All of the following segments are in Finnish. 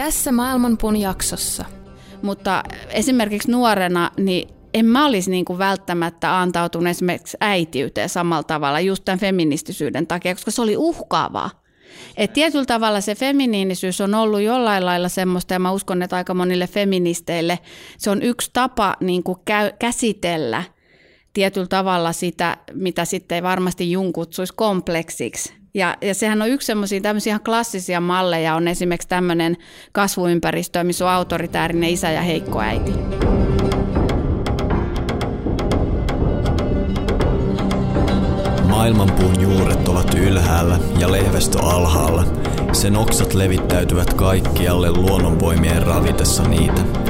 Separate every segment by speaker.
Speaker 1: Tässä Maailmanpuun jaksossa.
Speaker 2: Mutta esimerkiksi nuorena, niin en mä olisi niin kuin välttämättä antautunut esimerkiksi äitiyteen samalla tavalla just tämän feministisyyden takia, koska se oli uhkaavaa. Et tietyllä tavalla se feminiinisyys on ollut jollain lailla semmoista, ja mä uskon, että aika monille feministeille se on yksi tapa niin kuin käy, käsitellä tietyllä tavalla sitä, mitä sitten varmasti Jung kutsuisi kompleksiksi. Ja, ja sehän on yksi semmoisia tämmöisiä ihan klassisia malleja, on esimerkiksi tämmöinen kasvuympäristö, missä on autoritäärinen isä ja heikko äiti.
Speaker 3: Maailmanpuun juuret ovat ylhäällä ja lehvestö alhaalla. Sen oksat levittäytyvät kaikkialle luonnonvoimien ravitessa niitä.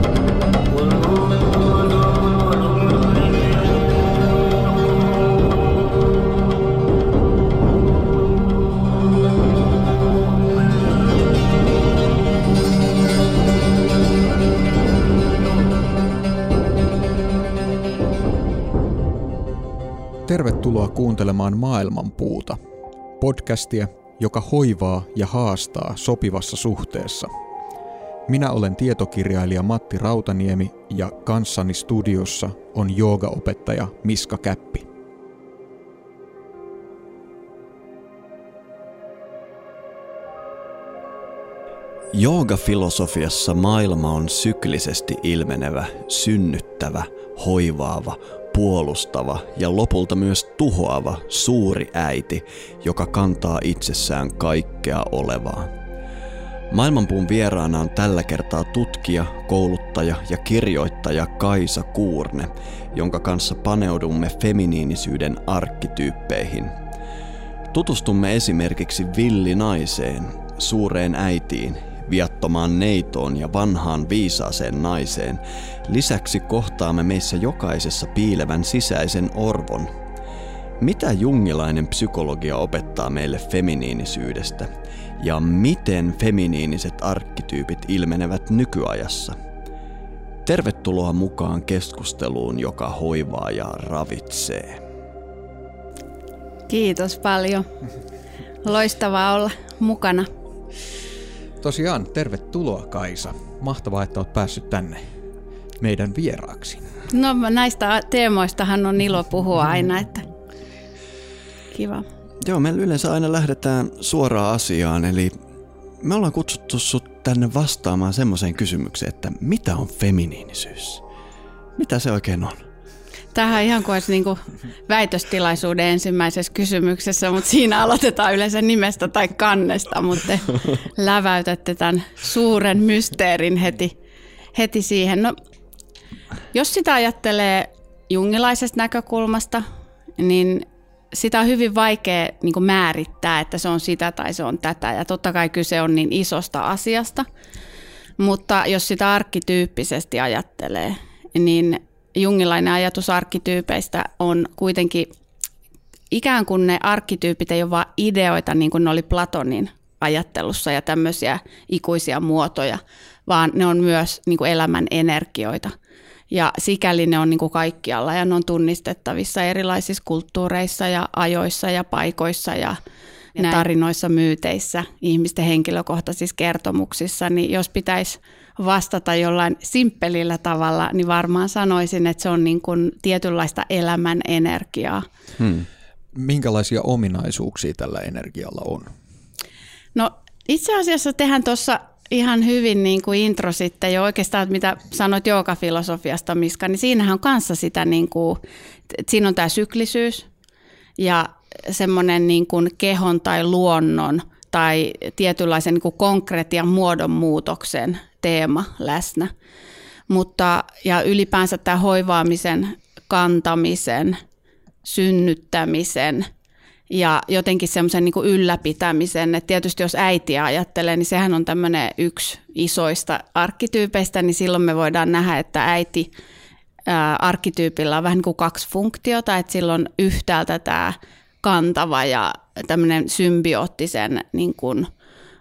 Speaker 4: Tervetuloa kuuntelemaan Maailmanpuuta, podcastia, joka hoivaa ja haastaa sopivassa suhteessa. Minä olen tietokirjailija Matti Rautaniemi ja kanssani studiossa on joogaopettaja Miska Käppi.
Speaker 3: Jooga-filosofiassa maailma on syklisesti ilmenevä, synnyttävä, hoivaava, puolustava ja lopulta myös tuhoava suuri äiti, joka kantaa itsessään kaikkea olevaa. Maailmanpuun vieraana on tällä kertaa tutkija, kouluttaja ja kirjoittaja Kaisa Kuurne, jonka kanssa paneudumme feminiinisyyden arkkityyppeihin. Tutustumme esimerkiksi villinaiseen, suureen äitiin viattomaan neitoon ja vanhaan viisaaseen naiseen. Lisäksi kohtaamme meissä jokaisessa piilevän sisäisen orvon. Mitä jungilainen psykologia opettaa meille feminiinisyydestä? Ja miten feminiiniset arkkityypit ilmenevät nykyajassa? Tervetuloa mukaan keskusteluun, joka hoivaa ja ravitsee.
Speaker 2: Kiitos paljon. Loistavaa olla mukana.
Speaker 4: Tosiaan, tervetuloa Kaisa. Mahtavaa, että olet päässyt tänne meidän vieraaksi.
Speaker 2: No näistä teemoistahan on ilo puhua aina, että kiva.
Speaker 3: Joo, me yleensä aina lähdetään suoraan asiaan, eli me ollaan kutsuttu sut tänne vastaamaan semmoiseen kysymykseen, että mitä on feminiinisyys? Mitä se oikein on?
Speaker 2: Tähän ihan kuin olisi niin kuin väitöstilaisuuden ensimmäisessä kysymyksessä, mutta siinä aloitetaan yleensä nimestä tai kannesta, mutta läväytätte tämän suuren mysteerin heti, heti siihen. No, jos sitä ajattelee jungilaisesta näkökulmasta, niin sitä on hyvin vaikea niin kuin määrittää, että se on sitä tai se on tätä. Ja totta kai kyse on niin isosta asiasta. Mutta jos sitä arkkityyppisesti ajattelee, niin jungilainen ajatus arkkityypeistä on kuitenkin ikään kuin ne arkkityypit ei ole vain ideoita, niin kuin ne oli Platonin ajattelussa ja tämmöisiä ikuisia muotoja, vaan ne on myös niin kuin elämän energioita. Ja sikäli ne on niin kuin kaikkialla ja ne on tunnistettavissa erilaisissa kulttuureissa ja ajoissa ja paikoissa ja, ja tarinoissa, myyteissä, ihmisten henkilökohtaisissa kertomuksissa. Niin jos pitäisi vastata jollain simppelillä tavalla, niin varmaan sanoisin, että se on niin kuin tietynlaista elämän energiaa. Hmm.
Speaker 4: Minkälaisia ominaisuuksia tällä energialla on?
Speaker 2: No itse asiassa tehän tuossa ihan hyvin niin kuin intro sitten jo oikeastaan, mitä sanoit joogafilosofiasta, Miska, niin siinähän on kanssa sitä, niin kuin, että siinä on tämä syklisyys ja semmoinen niin kuin kehon tai luonnon tai tietynlaisen niin kuin konkretian muodonmuutoksen teema läsnä. Mutta, ja ylipäänsä tämä hoivaamisen, kantamisen, synnyttämisen ja jotenkin semmoisen niin ylläpitämisen. että tietysti jos äitiä ajattelee, niin sehän on tämmöinen yksi isoista arkkityypeistä, niin silloin me voidaan nähdä, että äiti ää, arkkityypillä on vähän niin kuin kaksi funktiota, että silloin yhtäältä tämä kantava ja tämmöinen symbioottisen niin kuin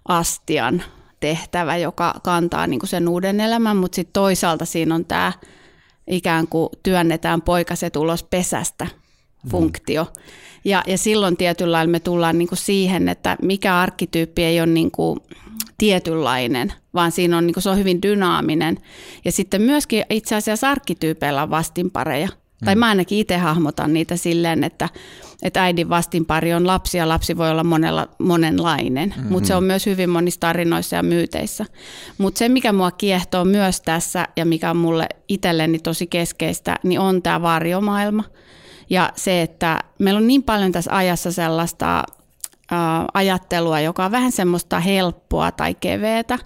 Speaker 2: astian tehtävä, joka kantaa niin kuin sen uuden elämän, mutta sitten toisaalta siinä on tämä ikään kuin työnnetään poikaset ulos pesästä funktio. Mm. Ja, ja silloin tietyllä lailla me tullaan niin kuin siihen, että mikä arkkityyppi ei ole niin kuin tietynlainen, vaan siinä on, niin kuin, se on hyvin dynaaminen. Ja sitten myöskin itse asiassa arkkityypeillä on vastinpareja. Mm. Tai mä ainakin itse hahmotan niitä silleen, että, että äidin vastinpari on lapsi ja lapsi voi olla monella, monenlainen, mm-hmm. mutta se on myös hyvin monissa tarinoissa ja myyteissä. Mutta se, mikä mua kiehtoo myös tässä ja mikä on mulle itselleni tosi keskeistä, niin on tämä varjomaailma. Ja se, että meillä on niin paljon tässä ajassa sellaista äh, ajattelua, joka on vähän semmoista helppoa tai keveätä.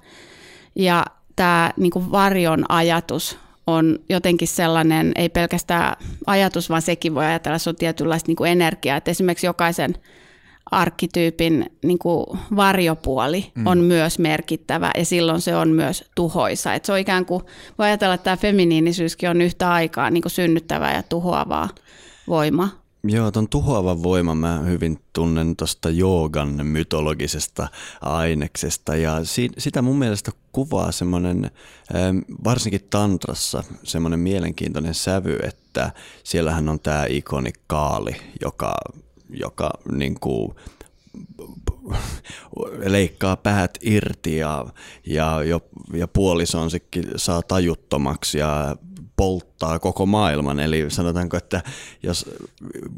Speaker 2: Ja tämä niin varjon ajatus on jotenkin sellainen, ei pelkästään ajatus, vaan sekin voi ajatella, että se on tietynlaista niin kuin energiaa. Että esimerkiksi jokaisen arkkityypin niin kuin varjopuoli mm. on myös merkittävä ja silloin se on myös tuhoisa. Että se on ikään kuin, voi ajatella, että tämä feminiinisyyskin on yhtä aikaa niin kuin synnyttävää ja tuhoavaa voimaa.
Speaker 3: Joo, tuon tuhoavan voiman mä hyvin tunnen tuosta joogan mytologisesta aineksesta ja si- sitä mun mielestä kuvaa semmoinen, ähm, varsinkin tantrassa, semmoinen mielenkiintoinen sävy, että siellähän on tämä ikoni Kaali, joka, joka niin kuin, leikkaa päät irti ja, ja, ja puolisonsikin saa tajuttomaksi ja polttaa koko maailman. Eli sanotaanko, että jos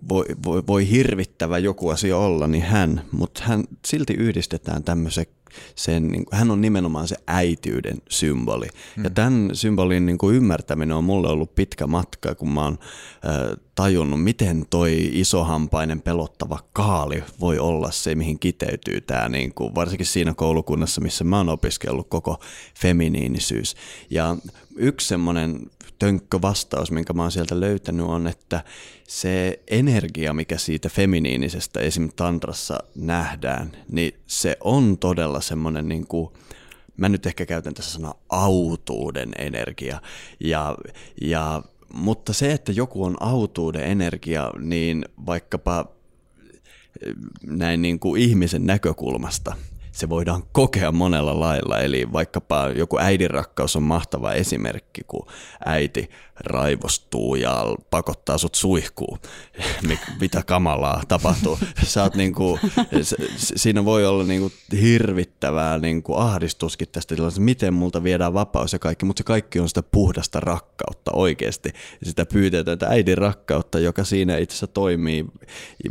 Speaker 3: voi, voi, voi hirvittävä joku asia olla, niin hän, mutta hän silti yhdistetään tämmöisen sen, niin hän on nimenomaan se äitiyden symboli. Hmm. Ja tämän symbolin niin kuin ymmärtäminen on mulle ollut pitkä matka, kun mä oon äh, tajunnut, miten toi isohampainen pelottava kaali voi olla se, mihin kiteytyy tämä, niin kuin, varsinkin siinä koulukunnassa, missä mä oon opiskellut koko feminiinisyys. Ja yksi semmoinen tönkkö vastaus, minkä mä oon sieltä löytänyt, on, että se energia, mikä siitä feminiinisestä esim. tantrassa nähdään, niin se on todella semmoinen niin kuin, mä nyt ehkä käytän tässä sanaa autuuden energia. Ja, ja, mutta se, että joku on autuuden energia, niin vaikkapa näin niin kuin ihmisen näkökulmasta – se voidaan kokea monella lailla. Eli vaikkapa joku äidin rakkaus on mahtava esimerkki, kun äiti raivostuu ja pakottaa sut suihkuun. Mitä kamalaa tapahtuu. Sä niin kuin, siinä voi olla niin kuin hirvittävää niin kuin ahdistuskin tästä tilanteesta, miten multa viedään vapaus ja kaikki, mutta se kaikki on sitä puhdasta rakkautta oikeasti. Sitä pyytetään äidin rakkautta, joka siinä itse asiassa toimii,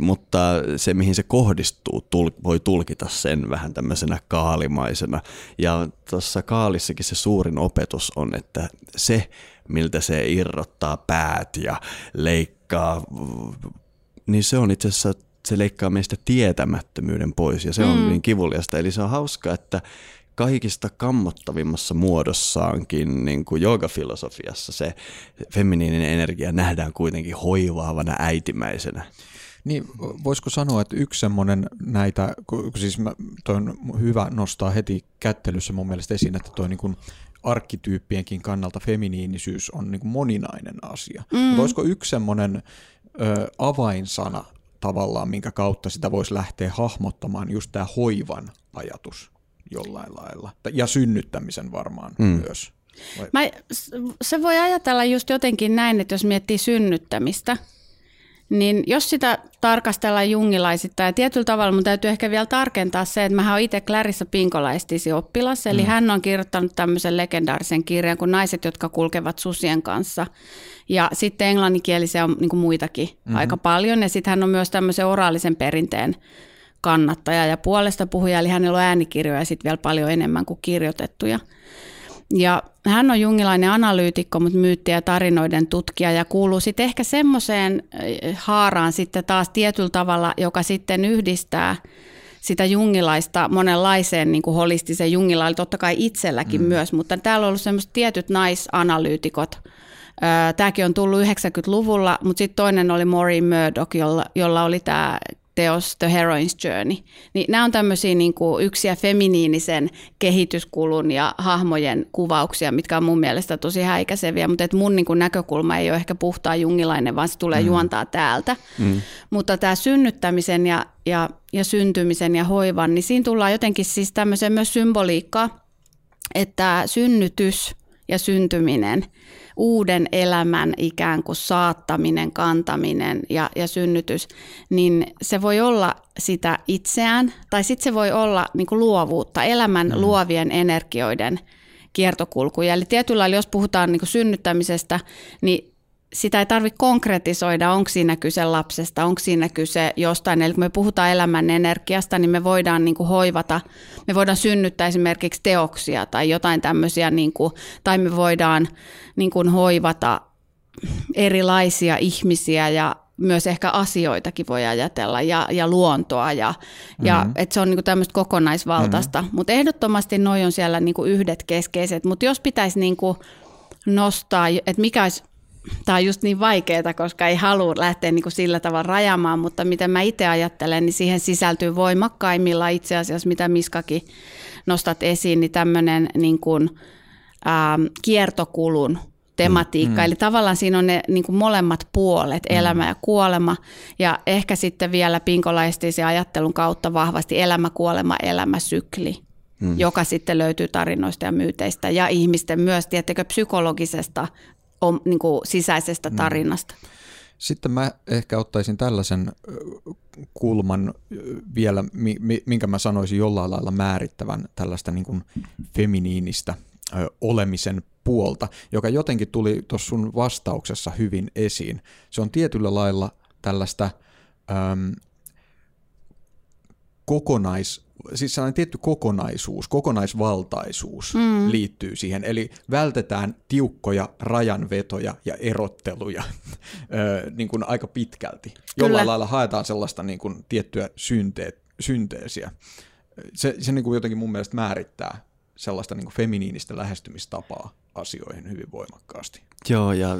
Speaker 3: mutta se mihin se kohdistuu voi tulkita sen vähän tämmöisenä kaalimaisena. Ja tuossa kaalissakin se suurin opetus on, että se miltä se irrottaa päät ja leikkaa, niin se on itse asiassa, se leikkaa meistä tietämättömyyden pois ja se mm. on niin kivuliasta. Eli se on hauska, että kaikista kammottavimmassa muodossaankin niin kuin joogafilosofiassa se feminiininen energia nähdään kuitenkin hoivaavana äitimäisenä.
Speaker 4: Niin, voisiko sanoa, että yksi semmoinen näitä, siis mä, toi on hyvä nostaa heti kättelyssä mun mielestä esiin, että toi niin kuin arkkityyppienkin kannalta feminiinisyys on niin kuin moninainen asia. Mm. Mutta olisiko yksi semmoinen ö, avainsana tavallaan, minkä kautta sitä voisi lähteä hahmottamaan just tämä hoivan ajatus jollain lailla. Ja synnyttämisen varmaan mm. myös.
Speaker 2: Mä, se voi ajatella just jotenkin näin, että jos miettii synnyttämistä – niin jos sitä tarkastellaan jungilaisittain, ja tietyllä tavalla mun täytyy ehkä vielä tarkentaa se, että mä oon itse Clarissa Pinkolaistisi oppilas, eli mm. hän on kirjoittanut tämmöisen legendaarisen kirjan kuin Naiset, jotka kulkevat susien kanssa. Ja sitten englanninkielisiä on niin muitakin mm-hmm. aika paljon, ja sitten hän on myös tämmöisen oraalisen perinteen kannattaja ja puolesta puhuja, eli hänellä on äänikirjoja sitten vielä paljon enemmän kuin kirjoitettuja. Ja hän on jungilainen analyytikko, mutta myytti- ja tarinoiden tutkija ja kuuluu sitten ehkä semmoiseen eh, haaraan sitten taas tietyllä tavalla, joka sitten yhdistää sitä jungilaista monenlaiseen niin kuin holistiseen jungilaille, totta kai itselläkin mm. myös, mutta täällä on ollut semmoiset tietyt naisanalyytikot. Tämäkin on tullut 90-luvulla, mutta sitten toinen oli Maureen Murdoch, jolla, jolla oli tämä teos The Heroine's Journey. Niin nämä on tämmöisiä niin kuin yksiä feminiinisen kehityskulun ja hahmojen kuvauksia, mitkä on mun mielestä tosi häikäiseviä, mutta et mun niin kuin näkökulma ei ole ehkä puhtaa jungilainen, vaan se tulee mm. juontaa täältä. Mm. Mutta tämä synnyttämisen ja, ja, ja syntymisen ja hoivan, niin siinä tullaan jotenkin siis tämmöiseen myös symboliikkaa että synnytys ja syntyminen, uuden elämän ikään kuin saattaminen, kantaminen ja, ja synnytys, niin se voi olla sitä itseään, tai sitten se voi olla niin kuin luovuutta, elämän mm. luovien energioiden kiertokulkuja. Eli tietyllä lailla, jos puhutaan niin kuin synnyttämisestä, niin sitä ei tarvitse konkretisoida, onko siinä kyse lapsesta, onko siinä kyse jostain. Eli kun me puhutaan elämän energiasta, niin me voidaan niin kuin hoivata, me voidaan synnyttää esimerkiksi teoksia tai jotain tämmöisiä, niin kuin, tai me voidaan niin kuin hoivata erilaisia ihmisiä ja myös ehkä asioitakin voi ajatella ja, ja luontoa ja, mm-hmm. ja että se on niinku tämmöistä kokonaisvaltaista. Mm-hmm. Mutta ehdottomasti noi on siellä niinku yhdet keskeiset, mutta jos pitäisi niinku nostaa, että mikä olisi tämä on just niin vaikeaa, koska ei halua lähteä niin kuin sillä tavalla rajamaan, mutta miten mä itse ajattelen, niin siihen sisältyy voimakkaimmilla itse asiassa, mitä Miskakin nostat esiin, niin tämmöinen niin kuin, ähm, kiertokulun tematiikka. Mm, mm. Eli tavallaan siinä on ne niin kuin molemmat puolet, mm. elämä ja kuolema. Ja ehkä sitten vielä pinkolaistisen ajattelun kautta vahvasti elämä, kuolema, elämäsykli, mm. joka sitten löytyy tarinoista ja myyteistä ja ihmisten myös, tiettekö, psykologisesta om, niin kuin sisäisestä mm. tarinasta.
Speaker 4: Sitten mä ehkä ottaisin tällaisen kulman vielä, minkä mä sanoisin jollain lailla määrittävän tällaista niin kuin feminiinistä olemisen puolta, joka jotenkin tuli tuossa sun vastauksessa hyvin esiin. Se on tietyllä lailla tällaista äm, kokonais, siis sellainen tietty kokonaisuus, kokonaisvaltaisuus mm. liittyy siihen. Eli vältetään tiukkoja rajanvetoja ja erotteluja niin kuin aika pitkälti. Kyllä. Jollain lailla haetaan sellaista niin kuin tiettyä synteet, synteesiä. Se, se niin kuin jotenkin mun mielestä määrittää sellaista niin kuin feminiinistä lähestymistapaa asioihin hyvin voimakkaasti.
Speaker 3: Joo, ja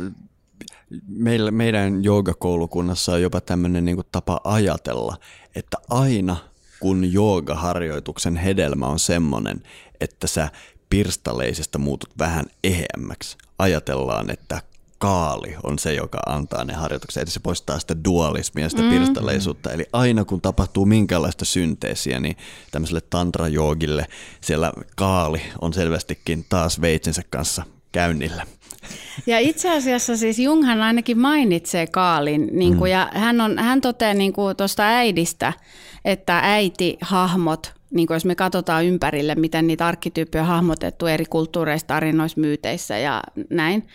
Speaker 3: meillä, meidän joogakoulukunnassa on jopa tämmöinen niin kuin tapa ajatella, että aina – kun joogaharjoituksen hedelmä on semmoinen, että sä pirstaleisesta muutut vähän eheämmäksi. Ajatellaan, että kaali on se, joka antaa ne harjoitukset, eli se poistaa sitä dualismia, sitä mm. pirstaleisuutta. Eli aina kun tapahtuu minkälaista synteesiä, niin tämmöiselle tantrajoogille siellä kaali on selvästikin taas veitsensä kanssa käynnillä.
Speaker 2: Ja itse asiassa siis Junghan ainakin mainitsee Kaalin, niin kuin, mm. ja hän, on, hän toteaa niin tuosta äidistä, että äiti hahmot niin jos me katsotaan ympärille, miten niitä arkkityyppejä on hahmotettu eri kulttuureissa, tarinoissa, myyteissä ja näin,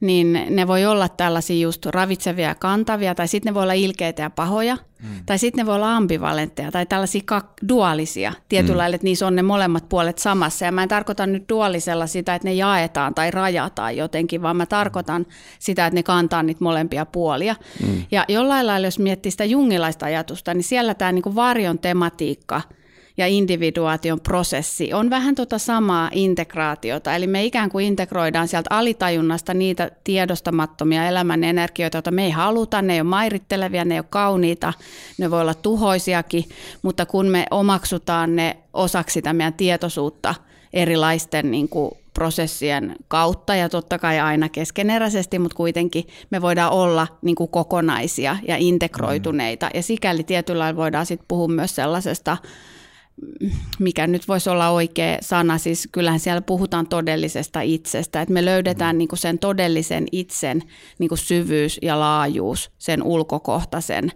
Speaker 2: niin ne voi olla tällaisia just ravitsevia ja kantavia, tai sitten ne voi olla ilkeitä ja pahoja, mm. tai sitten ne voi olla ambivalentteja, tai tällaisia kak- duaalisia tietyllä mm. lailla, että niissä on ne molemmat puolet samassa. Ja mä en tarkoita nyt duaalisella sitä, että ne jaetaan tai rajataan jotenkin, vaan mä tarkoitan sitä, että ne kantaa niitä molempia puolia. Mm. Ja jollain lailla, jos miettii sitä jungilaista ajatusta, niin siellä tämä niin varjon tematiikka – ja individuaation prosessi on vähän tota samaa integraatiota. Eli me ikään kuin integroidaan sieltä alitajunnasta niitä tiedostamattomia elämän energioita, joita me ei haluta, ne ei ole mairittelevia, ne ei ole kauniita, ne voi olla tuhoisiakin, mutta kun me omaksutaan ne osaksi sitä meidän tietoisuutta erilaisten niin kuin prosessien kautta ja totta kai aina keskeneräisesti, mutta kuitenkin me voidaan olla niin kuin kokonaisia ja integroituneita. Ja sikäli tietyllä voidaan sitten puhua myös sellaisesta mikä nyt voisi olla oikea sana, siis kyllähän siellä puhutaan todellisesta itsestä, että me löydetään mm. niin kuin sen todellisen itsen niin kuin syvyys ja laajuus sen ulkokohtaisen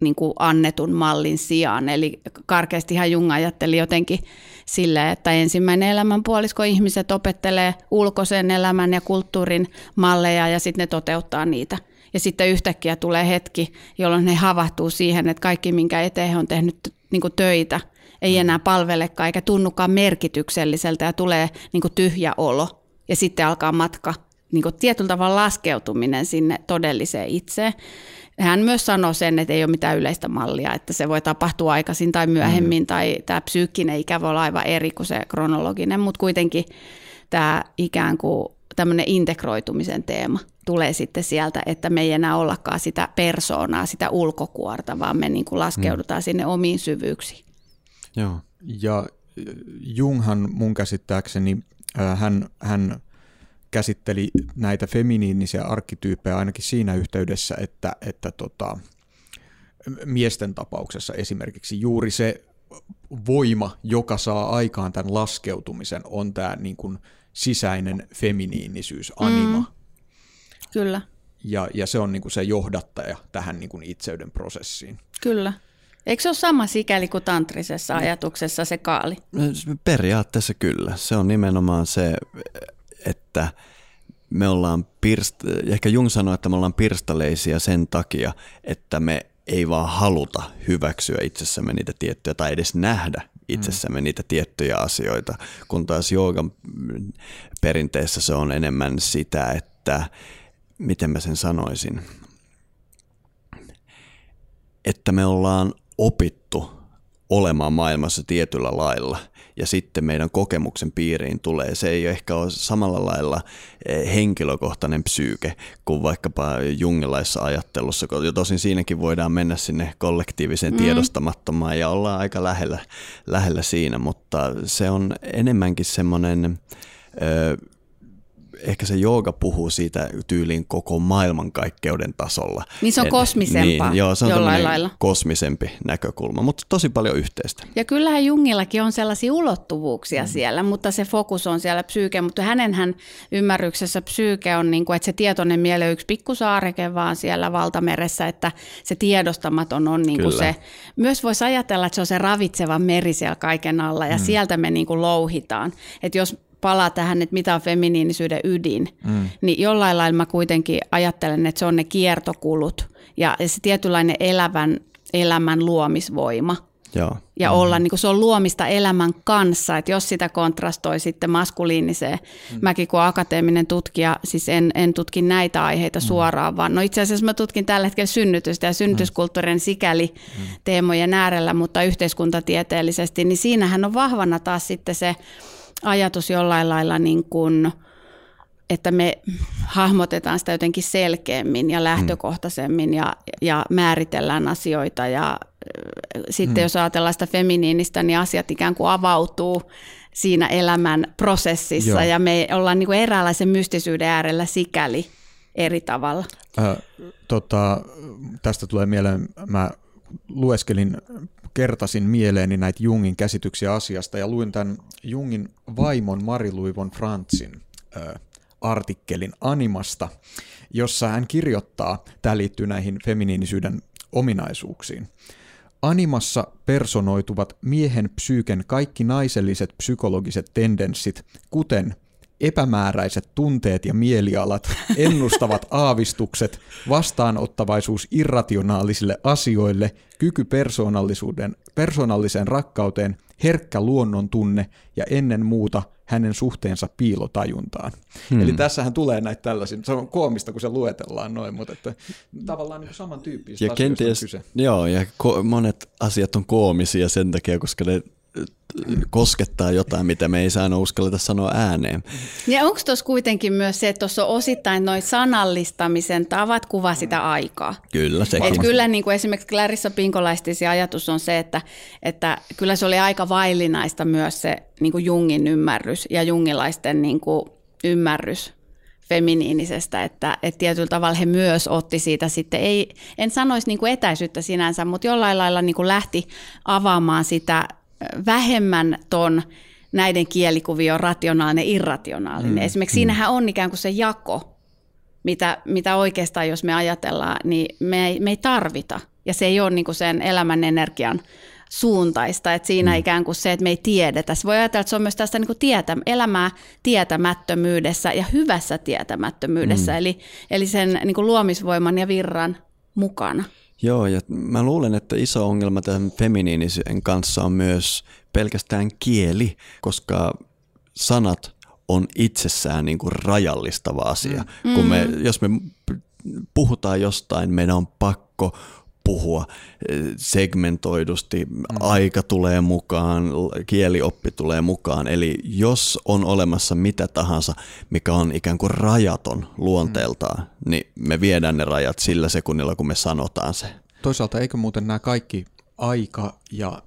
Speaker 2: niin kuin annetun mallin sijaan. Eli karkeastihan Jung ajatteli jotenkin sille, että ensimmäinen elämän puolisko ihmiset opettelee ulkoisen elämän ja kulttuurin malleja ja sitten ne toteuttaa niitä. Ja sitten yhtäkkiä tulee hetki, jolloin ne havahtuu siihen, että kaikki, minkä eteen he on tehnyt niin kuin töitä – ei enää palvelekaan eikä tunnukaan merkitykselliseltä ja tulee niin kuin tyhjä olo. Ja sitten alkaa matka, niin kuin tietyllä tavalla laskeutuminen sinne todelliseen itseen. Hän myös sanoi sen, että ei ole mitään yleistä mallia, että se voi tapahtua aikaisin tai myöhemmin, mm. tai tämä psyykkinen ikä voi olla aivan eri kuin se kronologinen, mutta kuitenkin tämä ikään kuin tämmöinen integroitumisen teema tulee sitten sieltä, että me ei enää ollakaan sitä persoonaa, sitä ulkokuorta, vaan me niin kuin laskeudutaan mm. sinne omiin syvyyksiin.
Speaker 4: Joo. Ja Junghan mun käsittääkseni, hän, hän käsitteli näitä feminiinisiä arkkityyppejä ainakin siinä yhteydessä, että, että tota, miesten tapauksessa esimerkiksi juuri se voima, joka saa aikaan tämän laskeutumisen, on tämä niin kuin sisäinen feminiinisyys, anima. Mm.
Speaker 2: Kyllä.
Speaker 4: Ja, ja se on niin kuin se johdattaja tähän niin kuin itseyden prosessiin.
Speaker 2: Kyllä. Eikö se ole sama sikäli kuin tantrisessa ajatuksessa se kaali?
Speaker 3: Periaatteessa kyllä. Se on nimenomaan se, että me ollaan pirst- ehkä Jung sanoi, että me ollaan pirstaleisia sen takia, että me ei vaan haluta hyväksyä itsessämme niitä tiettyjä tai edes nähdä itsessämme mm. niitä tiettyjä asioita, kun taas joogan perinteessä se on enemmän sitä, että miten mä sen sanoisin, että me ollaan opittu olemaan maailmassa tietyllä lailla ja sitten meidän kokemuksen piiriin tulee. Se ei ehkä ole samalla lailla eh, henkilökohtainen psyyke kuin vaikkapa jungilaissa ajattelussa, tosin siinäkin voidaan mennä sinne kollektiiviseen mm. tiedostamattomaan ja ollaan aika lähellä, lähellä siinä, mutta se on enemmänkin semmoinen ehkä se jooga puhuu siitä tyyliin koko maailmankaikkeuden tasolla.
Speaker 2: Niin se on kosmisempaa niin, joo, se on jollain lailla.
Speaker 3: kosmisempi näkökulma, mutta tosi paljon yhteistä.
Speaker 2: Ja kyllähän Jungillakin on sellaisia ulottuvuuksia mm. siellä, mutta se fokus on siellä psyyke, mutta hänenhän ymmärryksessä psyyke on niin kuin, että se tietoinen mieli on yksi pikkusaareke vaan siellä valtameressä, että se tiedostamaton on niin kuin se. Myös voisi ajatella, että se on se ravitseva meri siellä kaiken alla ja mm. sieltä me niin kuin louhitaan. Että jos palaa tähän, että mitä on feminiinisyyden ydin, mm. niin jollain lailla mä kuitenkin ajattelen, että se on ne kiertokulut ja se tietynlainen elävän elämän luomisvoima.
Speaker 3: Joo.
Speaker 2: Ja mm. olla, niin kuin se on luomista elämän kanssa, että jos sitä kontrastoi sitten maskuliiniseen. Mm. Mäkin kun akateeminen tutkija, siis en, en tutki näitä aiheita mm. suoraan, vaan no itse asiassa mä tutkin tällä hetkellä synnytystä ja synnytyskulttuurin sikäli mm. teemojen äärellä, mutta yhteiskuntatieteellisesti, niin siinähän on vahvana taas sitten se ajatus jollain lailla niin kuin, että me hahmotetaan sitä jotenkin selkeämmin ja lähtökohtaisemmin ja, ja määritellään asioita ja sitten mm. jos ajatellaan sitä feminiinistä, niin asiat ikään kuin avautuu siinä elämän prosessissa Joo. ja me ollaan niin kuin eräänlaisen mystisyyden äärellä sikäli eri tavalla. Äh,
Speaker 4: tota, tästä tulee mieleen, mä lueskelin kertasin mieleeni näitä Jungin käsityksiä asiasta ja luin tämän Jungin vaimon Mari-Louis von Franzin ö, artikkelin Animasta, jossa hän kirjoittaa, tämä liittyy näihin feminiinisyyden ominaisuuksiin. Animassa personoituvat miehen psyyken kaikki naiselliset psykologiset tendenssit, kuten epämääräiset tunteet ja mielialat, ennustavat aavistukset, vastaanottavaisuus irrationaalisille asioille, kyky persoonallisuuden, persoonalliseen rakkauteen, herkkä luonnon tunne ja ennen muuta hänen suhteensa piilotajuntaan. Hmm. Eli tässähän tulee näitä tällaisia, se on koomista, kun se luetellaan noin, mutta että tavallaan niin samantyyppistä ja kenties, on kyse.
Speaker 3: Joo, ja ko- monet asiat on koomisia sen takia, koska ne koskettaa jotain, mitä me ei saanut uskalleta sanoa ääneen.
Speaker 2: Ja onko tuossa kuitenkin myös se, että tuossa on osittain noin sanallistamisen tavat kuva sitä aikaa?
Speaker 3: Kyllä, sekin.
Speaker 2: Et kyllä niin kuin esimerkiksi Clarissa Pinkolaistin ajatus on se, että, että kyllä se oli aika vaillinaista myös se niin kuin Jungin ymmärrys ja jungilaisten niin kuin ymmärrys feminiinisestä, että, että tietyllä tavalla he myös otti siitä sitten, ei, en sanoisi niin kuin etäisyyttä sinänsä, mutta jollain lailla niin kuin lähti avaamaan sitä vähemmän ton näiden kielikuvio rationaalinen, irrationaalinen. Mm, Esimerkiksi mm. siinähän on ikään kuin se jako, mitä, mitä oikeastaan jos me ajatellaan, niin me ei, me ei tarvita. Ja se ei ole niin kuin sen elämän energian suuntaista, että siinä mm. ikään kuin se, että me ei tiedetä. Se voi ajatella, että se on myös tästä niin kuin tietä, elämää tietämättömyydessä ja hyvässä tietämättömyydessä, mm. eli, eli sen niin kuin luomisvoiman ja virran mukana.
Speaker 3: Joo, ja mä luulen, että iso ongelma tämän feminiinisen kanssa on myös pelkästään kieli, koska sanat on itsessään niin kuin rajallistava asia. Mm. Kun me, jos me puhutaan jostain, meidän on pakko puhua eh, segmentoidusti, mm. aika tulee mukaan, kielioppi tulee mukaan. Eli jos on olemassa mitä tahansa, mikä on ikään kuin rajaton luonteeltaan, mm. niin me viedään ne rajat sillä sekunnilla, kun me sanotaan se.
Speaker 4: Toisaalta eikö muuten nämä kaikki aika ja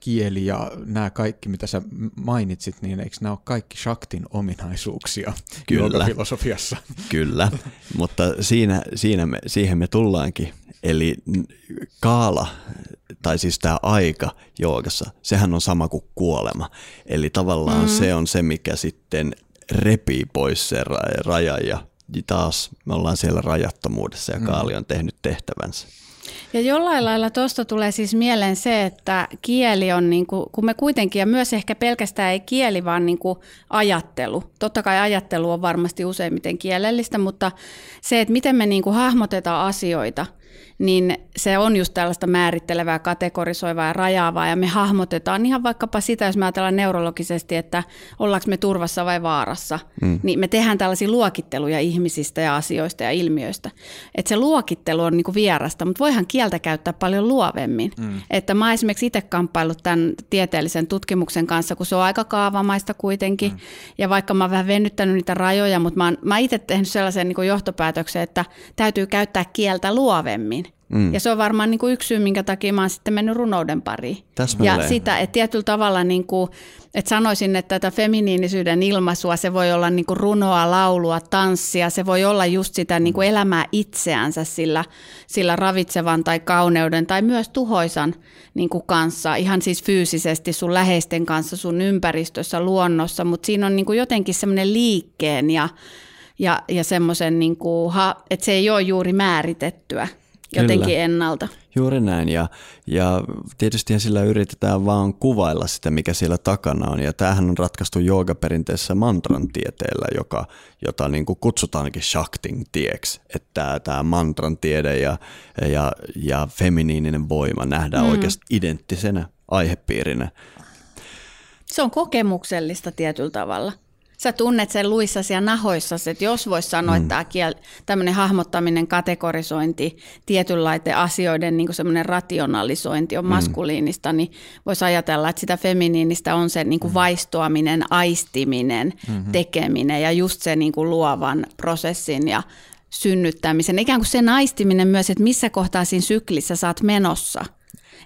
Speaker 4: kieli ja nämä kaikki, mitä sä mainitsit, niin eikö nämä ole kaikki Shaktin ominaisuuksia
Speaker 3: Kyllä.
Speaker 4: filosofiassa?
Speaker 3: Kyllä, mutta siinä, siinä me, siihen me tullaankin. Eli kaala, tai siis tämä aika joogassa, sehän on sama kuin kuolema. Eli tavallaan mm. se on se, mikä sitten repii pois se raja ja taas me ollaan siellä rajattomuudessa ja mm. Kaali on tehnyt tehtävänsä.
Speaker 2: Ja jollain lailla tuosta tulee siis mieleen se, että kieli on, niin kuin, kun me kuitenkin, ja myös ehkä pelkästään ei kieli, vaan niin kuin ajattelu. Totta kai ajattelu on varmasti useimmiten kielellistä, mutta se, että miten me niin kuin hahmotetaan asioita – niin se on just tällaista määrittelevää, kategorisoivaa ja rajaavaa, ja me hahmotetaan ihan vaikkapa sitä, jos me ajatellaan neurologisesti, että ollaanko me turvassa vai vaarassa, mm. niin me tehdään tällaisia luokitteluja ihmisistä ja asioista ja ilmiöistä. Että se luokittelu on niinku vierasta, mutta voihan kieltä käyttää paljon luovemmin. Mm. Että mä esimerkiksi itse kamppailut tämän tieteellisen tutkimuksen kanssa, kun se on aika kaavamaista kuitenkin, mm. ja vaikka mä oon vähän venyttänyt niitä rajoja, mutta mä oon, mä itse tehnyt sellaisen niin johtopäätöksen, että täytyy käyttää kieltä luovemmin. Mm. Ja se on varmaan niin kuin yksi syy, minkä takia mä oon sitten mennyt runouden pariin.
Speaker 3: Täsmälleen.
Speaker 2: Ja sitä, että tietyllä tavalla, niin kuin, että sanoisin, että tätä feminiinisyyden ilmaisua, se voi olla niin kuin runoa, laulua, tanssia, se voi olla just sitä niin kuin elämää itseänsä sillä, sillä ravitsevan tai kauneuden tai myös tuhoisan niin kuin kanssa, ihan siis fyysisesti sun läheisten kanssa, sun ympäristössä, luonnossa, mutta siinä on niin kuin jotenkin semmoinen liikkeen ja, ja, ja semmoisen, niin kuin, että se ei ole juuri määritettyä jotenkin Kyllä. ennalta.
Speaker 3: Juuri näin ja, ja tietysti sillä yritetään vaan kuvailla sitä, mikä siellä takana on. Ja tämähän on ratkaistu joogaperinteessä mantran tieteellä, joka, jota niin kuin kutsutaankin shakting tieksi. Että tämä mantran tiede ja, ja, ja feminiininen voima nähdään mm. oikeasti identtisenä aihepiirinä.
Speaker 2: Se on kokemuksellista tietyllä tavalla sä tunnet sen luissasi ja nahoissasi, että jos voisi sanoa, mm. että tämä tämmöinen hahmottaminen, kategorisointi, tietynlaisten asioiden niin semmoinen rationalisointi on mm. maskuliinista, niin voisi ajatella, että sitä feminiinistä on se niin kuin mm. vaistoaminen, aistiminen, mm-hmm. tekeminen ja just se niin kuin luovan prosessin ja synnyttämisen. Ikään kuin se naistiminen myös, että missä kohtaa siinä syklissä sä oot menossa –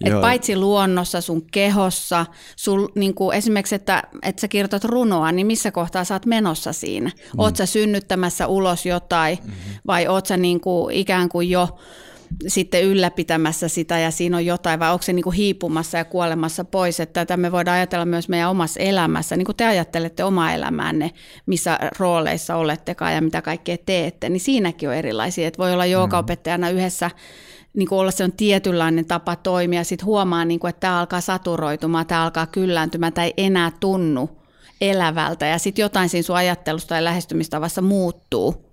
Speaker 2: et paitsi luonnossa, sun kehossa, sul, niin kuin esimerkiksi, että, että sä kirjoitat runoa, niin missä kohtaa sä oot menossa siinä? Mm. Oot sä synnyttämässä ulos jotain mm-hmm. vai oot sä niin kuin ikään kuin jo sitten ylläpitämässä sitä ja siinä on jotain, vai onko se niin kuin hiipumassa ja kuolemassa pois, että tätä me voidaan ajatella myös meidän omassa elämässä, niin kuin te ajattelette omaa elämäänne, missä rooleissa olettekaan ja mitä kaikkea teette, niin siinäkin on erilaisia, että voi olla joogaopettajana yhdessä niin kuin olla se on tietynlainen tapa toimia, sitten huomaa, niin kuin, että tämä alkaa saturoitumaan, tämä alkaa kyllääntymään, tämä ei enää tunnu elävältä, ja sitten jotain siinä sun ajattelusta ja lähestymistavassa muuttuu.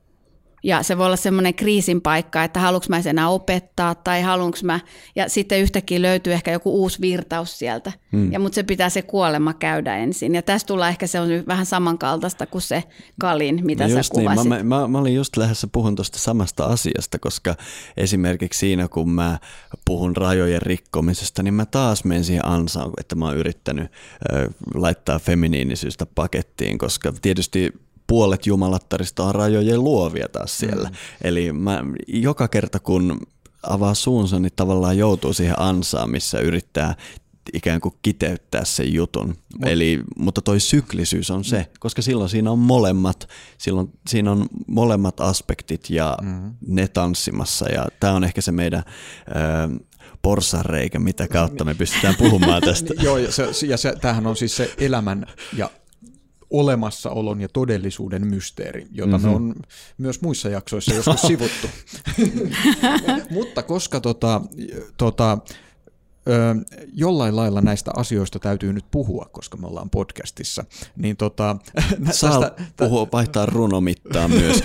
Speaker 2: Ja se voi olla semmoinen kriisin paikka, että haluanko mä enää opettaa tai haluanko mä, ja sitten yhtäkkiä löytyy ehkä joku uusi virtaus sieltä. Hmm. Ja mutta se pitää se kuolema käydä ensin. Ja tästä tulee ehkä se on vähän samankaltaista kuin se kalin, mitä no sä kuvasit.
Speaker 3: Niin. Mä, mä, mä, olin just lähdössä puhun tuosta samasta asiasta, koska esimerkiksi siinä kun mä puhun rajojen rikkomisesta, niin mä taas menen siihen ansaan, että mä oon yrittänyt äh, laittaa feminiinisyystä pakettiin, koska tietysti puolet jumalattarista on rajojen luovia taas siellä. Mm. Eli mä, joka kerta kun avaa suunsa, niin tavallaan joutuu siihen ansaan, missä yrittää ikään kuin kiteyttää sen jutun. Mut, Eli, mutta toi syklisyys on se, koska silloin siinä on molemmat, silloin siinä on molemmat aspektit ja mm-hmm. ne tanssimassa ja tämä on ehkä se meidän ö, porsareikä, mitä kautta me pystytään puhumaan tästä.
Speaker 4: Joo, ja, se, ja se, tämähän on siis se elämän ja olemassaolon ja todellisuuden mysteeri, jota mm-hmm. me on myös muissa jaksoissa joskus sivuttu. Mutta koska tota, tota, ö, jollain lailla näistä asioista täytyy nyt puhua, koska me ollaan podcastissa, niin tota...
Speaker 3: Saa tästä, puhua, vaihtaa runomittaa myös.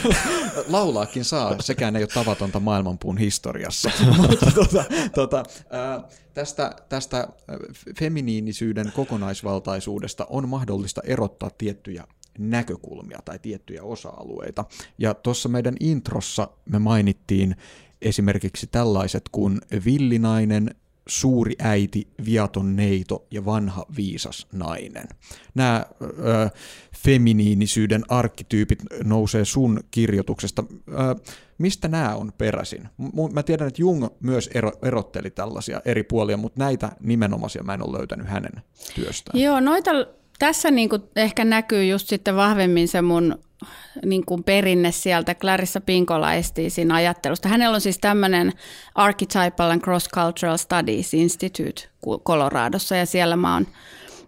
Speaker 4: Laulaakin saa, sekään ei ole tavatonta maailmanpuun historiassa. Mutta tota, tota, ö, tästä, tästä feminiinisyyden kokonaisvaltaisuudesta on mahdollista erottaa tiettyjä näkökulmia tai tiettyjä osa-alueita. Ja tuossa meidän introssa me mainittiin esimerkiksi tällaiset kuin villinainen, suuri äiti, viaton neito ja vanha viisas nainen. Nämä ö, feminiinisyyden arkkityypit nousee sun kirjoituksesta. Ö, mistä nämä on peräisin? Mä tiedän, että Jung myös ero, erotteli tällaisia eri puolia, mutta näitä nimenomaisia mä en ole löytänyt hänen työstään.
Speaker 2: Joo, noita tässä niin kuin ehkä näkyy just sitten vahvemmin se mun niin kuin perinne sieltä Clarissa Pinkola siinä ajattelusta. Hänellä on siis tämmöinen Archetypal and Cross-Cultural Studies Institute Coloradossa ja siellä mä oon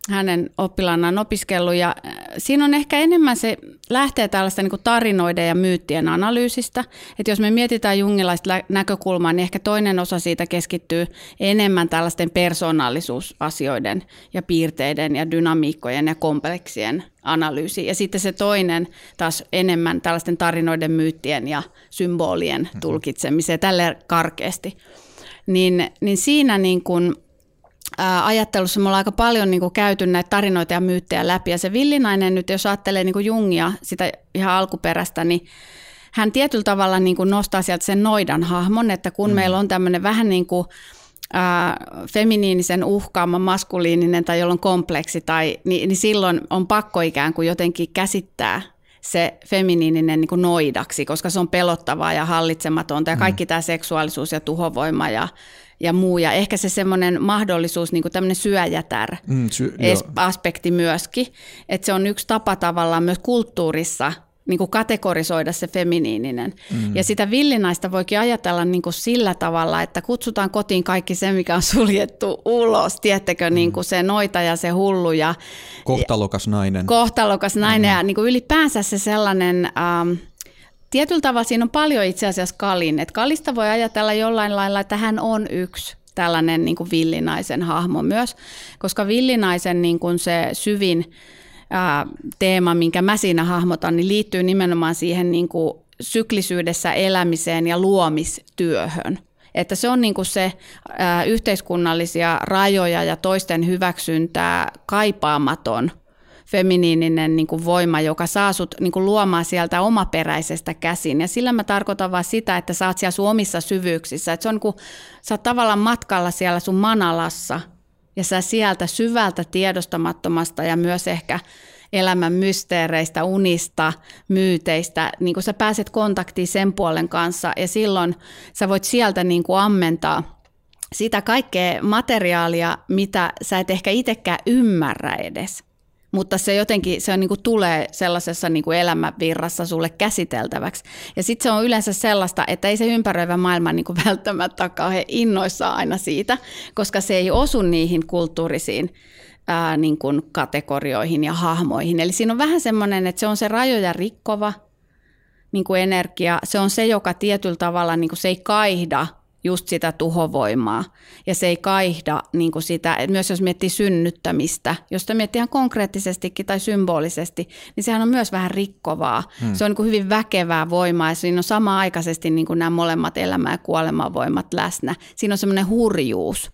Speaker 2: hänen oppilaanaan opiskellut ja äh, siinä on ehkä enemmän se lähtee tällaista niin tarinoiden ja myyttien analyysistä. Että jos me mietitään jungilaista näkökulmaa, niin ehkä toinen osa siitä keskittyy enemmän tällaisten persoonallisuusasioiden ja piirteiden ja dynamiikkojen ja kompleksien analyysi. Ja sitten se toinen taas enemmän tällaisten tarinoiden, myyttien ja symbolien mhm. tulkitsemiseen tälle karkeasti. Niin, niin siinä niin kuin ajattelussa me ollaan aika paljon niin kuin käyty näitä tarinoita ja myyttejä läpi. Ja se villinainen nyt, jos ajattelee niin kuin Jungia, sitä ihan alkuperäistä, niin hän tietyllä tavalla niin kuin nostaa sieltä sen noidan hahmon, että kun mm. meillä on tämmöinen vähän niin kuin ää, feminiinisen uhkaama maskuliininen tai jolla on kompleksi, tai, niin, niin silloin on pakko ikään kuin jotenkin käsittää se feminiininen niin kuin noidaksi, koska se on pelottavaa ja hallitsematonta ja mm. kaikki mm. tämä seksuaalisuus ja tuhovoima ja ja muu. Ja ehkä se semmoinen mahdollisuus, niin kuin tämmöinen syöjätär mm, sy- aspekti myöskin, että se on yksi tapa tavallaan myös kulttuurissa niin kuin kategorisoida se feminiininen. Mm. Ja sitä villinaista voikin ajatella niin kuin sillä tavalla, että kutsutaan kotiin kaikki se, mikä on suljettu ulos. Tiedättekö, mm. niin kuin se noita ja se hullu. Ja,
Speaker 4: kohtalokas nainen.
Speaker 2: Kohtalokas nainen mm. ja niin kuin ylipäänsä se sellainen... Ähm, tietyllä tavalla siinä on paljon itse asiassa Kalin. että Kalista voi ajatella jollain lailla, että hän on yksi tällainen niin kuin villinaisen hahmo myös, koska villinaisen niin kuin se syvin ää, teema, minkä mä siinä hahmotan, niin liittyy nimenomaan siihen niin kuin syklisyydessä elämiseen ja luomistyöhön. Että se on niin kuin se ää, yhteiskunnallisia rajoja ja toisten hyväksyntää kaipaamaton feminiininen niin kuin voima, joka saa sut niin kuin luomaan sieltä omaperäisestä käsin. Ja sillä mä tarkoitan vaan sitä, että sä oot siellä sun omissa syvyyksissä. Että se on niin kuin, sä oot tavallaan matkalla siellä sun manalassa ja sä sieltä syvältä tiedostamattomasta ja myös ehkä elämän mysteereistä, unista, myyteistä, niin kuin sä pääset kontaktiin sen puolen kanssa ja silloin sä voit sieltä niin kuin ammentaa sitä kaikkea materiaalia, mitä sä et ehkä itsekään ymmärrä edes mutta se jotenkin se on, niin kuin tulee sellaisessa niin kuin elämänvirrassa sulle käsiteltäväksi. Ja sitten se on yleensä sellaista, että ei se ympäröivä maailma niin kuin välttämättä kauhean innoissaan aina siitä, koska se ei osu niihin kulttuurisiin ää, niin kuin kategorioihin ja hahmoihin. Eli siinä on vähän semmoinen, että se on se rajoja rikkova niin kuin energia. Se on se, joka tietyllä tavalla niin kuin se ei kaihda – just sitä tuhovoimaa. Ja se ei kaihda niin kuin sitä, myös jos miettii synnyttämistä, jos sitä miettii ihan konkreettisestikin tai symbolisesti, niin sehän on myös vähän rikkovaa. Hmm. Se on niin kuin hyvin väkevää voimaa ja siinä on sama-aikaisesti niin kuin nämä molemmat elämä- ja kuolemanvoimat läsnä. Siinä on semmoinen hurjuus.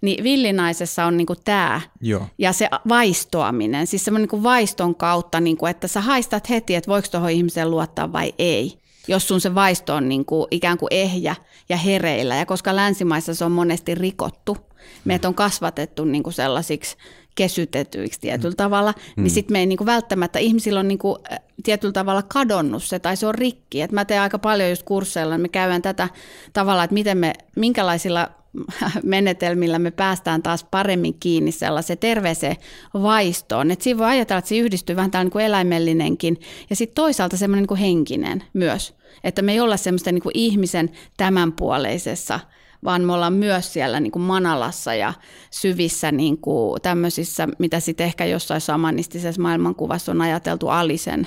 Speaker 2: Niin villinaisessa on niin kuin tämä Joo. ja se vaistoaminen, siis semmoinen niin kuin vaiston kautta, niin kuin, että sä haistat heti, että voiko tuohon ihmiseen luottaa vai ei jos sun se vaisto on niin kuin, ikään kuin ehjä ja hereillä. Ja koska länsimaissa se on monesti rikottu, meitä on kasvatettu niin kuin sellaisiksi kesytetyiksi tietyllä tavalla, niin mm. niin sitten me ei niin kuin välttämättä, ihmisillä on niin kuin tietyllä tavalla kadonnut se tai se on rikki. Et mä teen aika paljon just kursseilla, me käydään tätä tavalla, että miten me, minkälaisilla menetelmillä me päästään taas paremmin kiinni sellaiseen terveeseen vaistoon. Et siinä voi ajatella, että se yhdistyy vähän tällainen kuin eläimellinenkin ja sitten toisaalta semmoinen niin kuin henkinen myös. Että me ei olla semmoista niin kuin ihmisen tämänpuoleisessa, vaan me ollaan myös siellä niin kuin manalassa ja syvissä niin kuin tämmöisissä, mitä sitten ehkä jossain samanistisessa maailmankuvassa on ajateltu alisen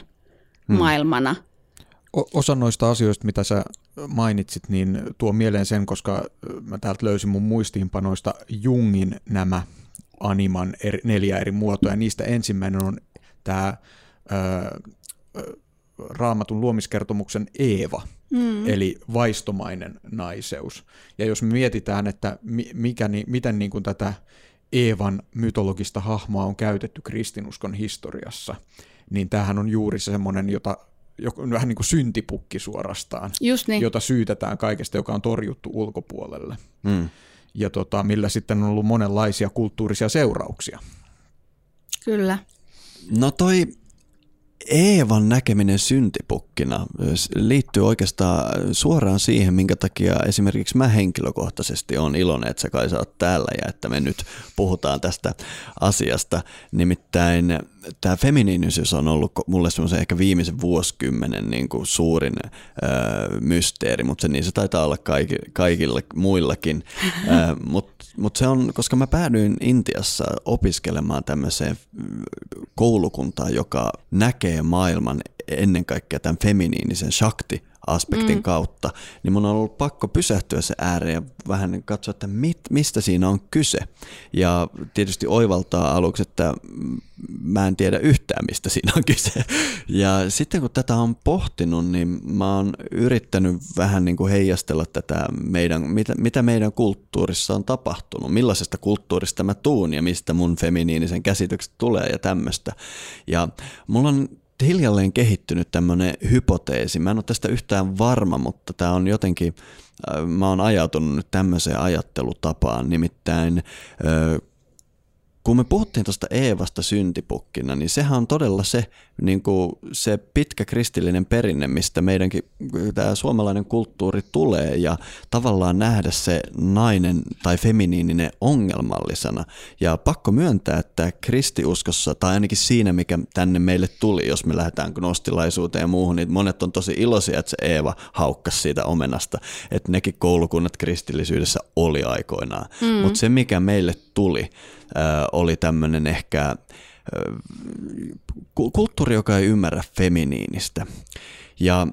Speaker 2: hmm. maailmana.
Speaker 4: Osa noista asioista, mitä sä mainitsit, niin tuo mieleen sen, koska mä täältä löysin mun muistiinpanoista Jungin nämä animan eri, neljä eri muotoa, ja niistä ensimmäinen on tämä raamatun luomiskertomuksen Eeva, mm. eli vaistomainen naiseus. Ja jos me mietitään, että mikä, niin, miten niin kuin tätä Eevan mytologista hahmoa on käytetty kristinuskon historiassa, niin tämähän on juuri semmoinen, jota vähän niin kuin syntipukki suorastaan,
Speaker 2: Just niin.
Speaker 4: jota syytetään kaikesta, joka on torjuttu ulkopuolelle. Mm. ja tota, millä sitten on ollut monenlaisia kulttuurisia seurauksia.
Speaker 2: Kyllä.
Speaker 3: No toi Eevan näkeminen syntipukkina liittyy oikeastaan suoraan siihen, minkä takia esimerkiksi mä henkilökohtaisesti on iloinen, että sä kai sä oot täällä ja että me nyt puhutaan tästä asiasta. Nimittäin tämä feminiinisyys on ollut mulle semmoisen ehkä viimeisen vuosikymmenen niin kuin suurin öö, mysteeri, mutta se, niin se taitaa olla kaikki, kaikilla muillakin. mutta mut se on, koska mä päädyin Intiassa opiskelemaan tämmöiseen koulukuntaan, joka näkee maailman ennen kaikkea tämän feminiinisen shakti aspektin mm. kautta, niin mun on ollut pakko pysähtyä se ääreen ja vähän katsoa, että mit, mistä siinä on kyse. Ja tietysti oivaltaa aluksi, että mä en tiedä yhtään, mistä siinä on kyse. Ja sitten kun tätä on pohtinut, niin mä oon yrittänyt vähän niin kuin heijastella tätä meidän, mitä, mitä meidän kulttuurissa on tapahtunut, millaisesta kulttuurista mä tuun ja mistä mun feminiinisen käsitykset tulee ja tämmöistä. Ja mulla on hiljalleen kehittynyt tämmöinen hypoteesi. Mä en ole tästä yhtään varma, mutta tämä on jotenkin, äh, mä oon ajautunut nyt tämmöiseen ajattelutapaan, nimittäin kun me puhuttiin tuosta Eevasta syntipukkina, niin sehän on todella se, niin kuin se pitkä kristillinen perinne, mistä meidänkin tämä suomalainen kulttuuri tulee ja tavallaan nähdä se nainen tai feminiininen ongelmallisena. Ja pakko myöntää, että kristiuskossa, tai ainakin siinä, mikä tänne meille tuli, jos me lähdetään gnostilaisuuteen ja muuhun, niin monet on tosi iloisia, että se Eeva haukkasi siitä omenasta. Että nekin koulukunnat kristillisyydessä oli aikoinaan. Mm. Mutta se, mikä meille tuli, oli tämmöinen ehkä kulttuuri, joka ei ymmärrä feminiinistä. Ja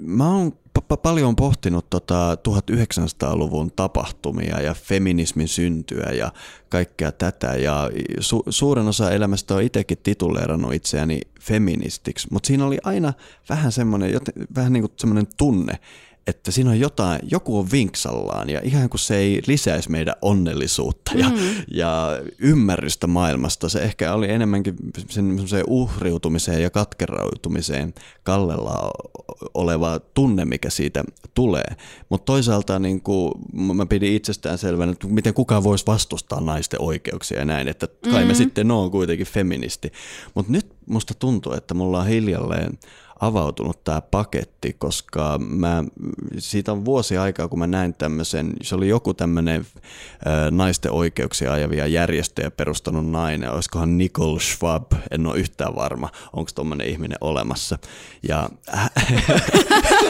Speaker 3: mä oon p- paljon pohtinut tota 1900-luvun tapahtumia ja feminismin syntyä ja kaikkea tätä. Ja su- suuren osa elämästä on itsekin tituleerannut itseäni feministiksi, mutta siinä oli aina vähän semmoinen, vähän niin kuin semmoinen tunne, että siinä on jotain, joku on vinksallaan ja ihan kuin se ei lisäisi meidän onnellisuutta ja, mm. ja ymmärrystä maailmasta. Se ehkä oli enemmänkin sen uhriutumiseen ja katkerautumiseen kallella oleva tunne, mikä siitä tulee. Mutta toisaalta niin kuin, mä pidin itsestään selvänä, että miten kukaan voisi vastustaa naisten oikeuksia ja näin, että kai mm. me sitten on kuitenkin feministi. Mutta nyt musta tuntuu, että mulla on hiljalleen avautunut tämä paketti, koska mä, siitä on vuosi aikaa, kun mä näin tämmöisen, se oli joku tämmöinen naisten oikeuksia ajavia järjestöjä perustanut nainen, olisikohan Nicole Schwab, en ole yhtään varma, onko tuommoinen ihminen olemassa. Ja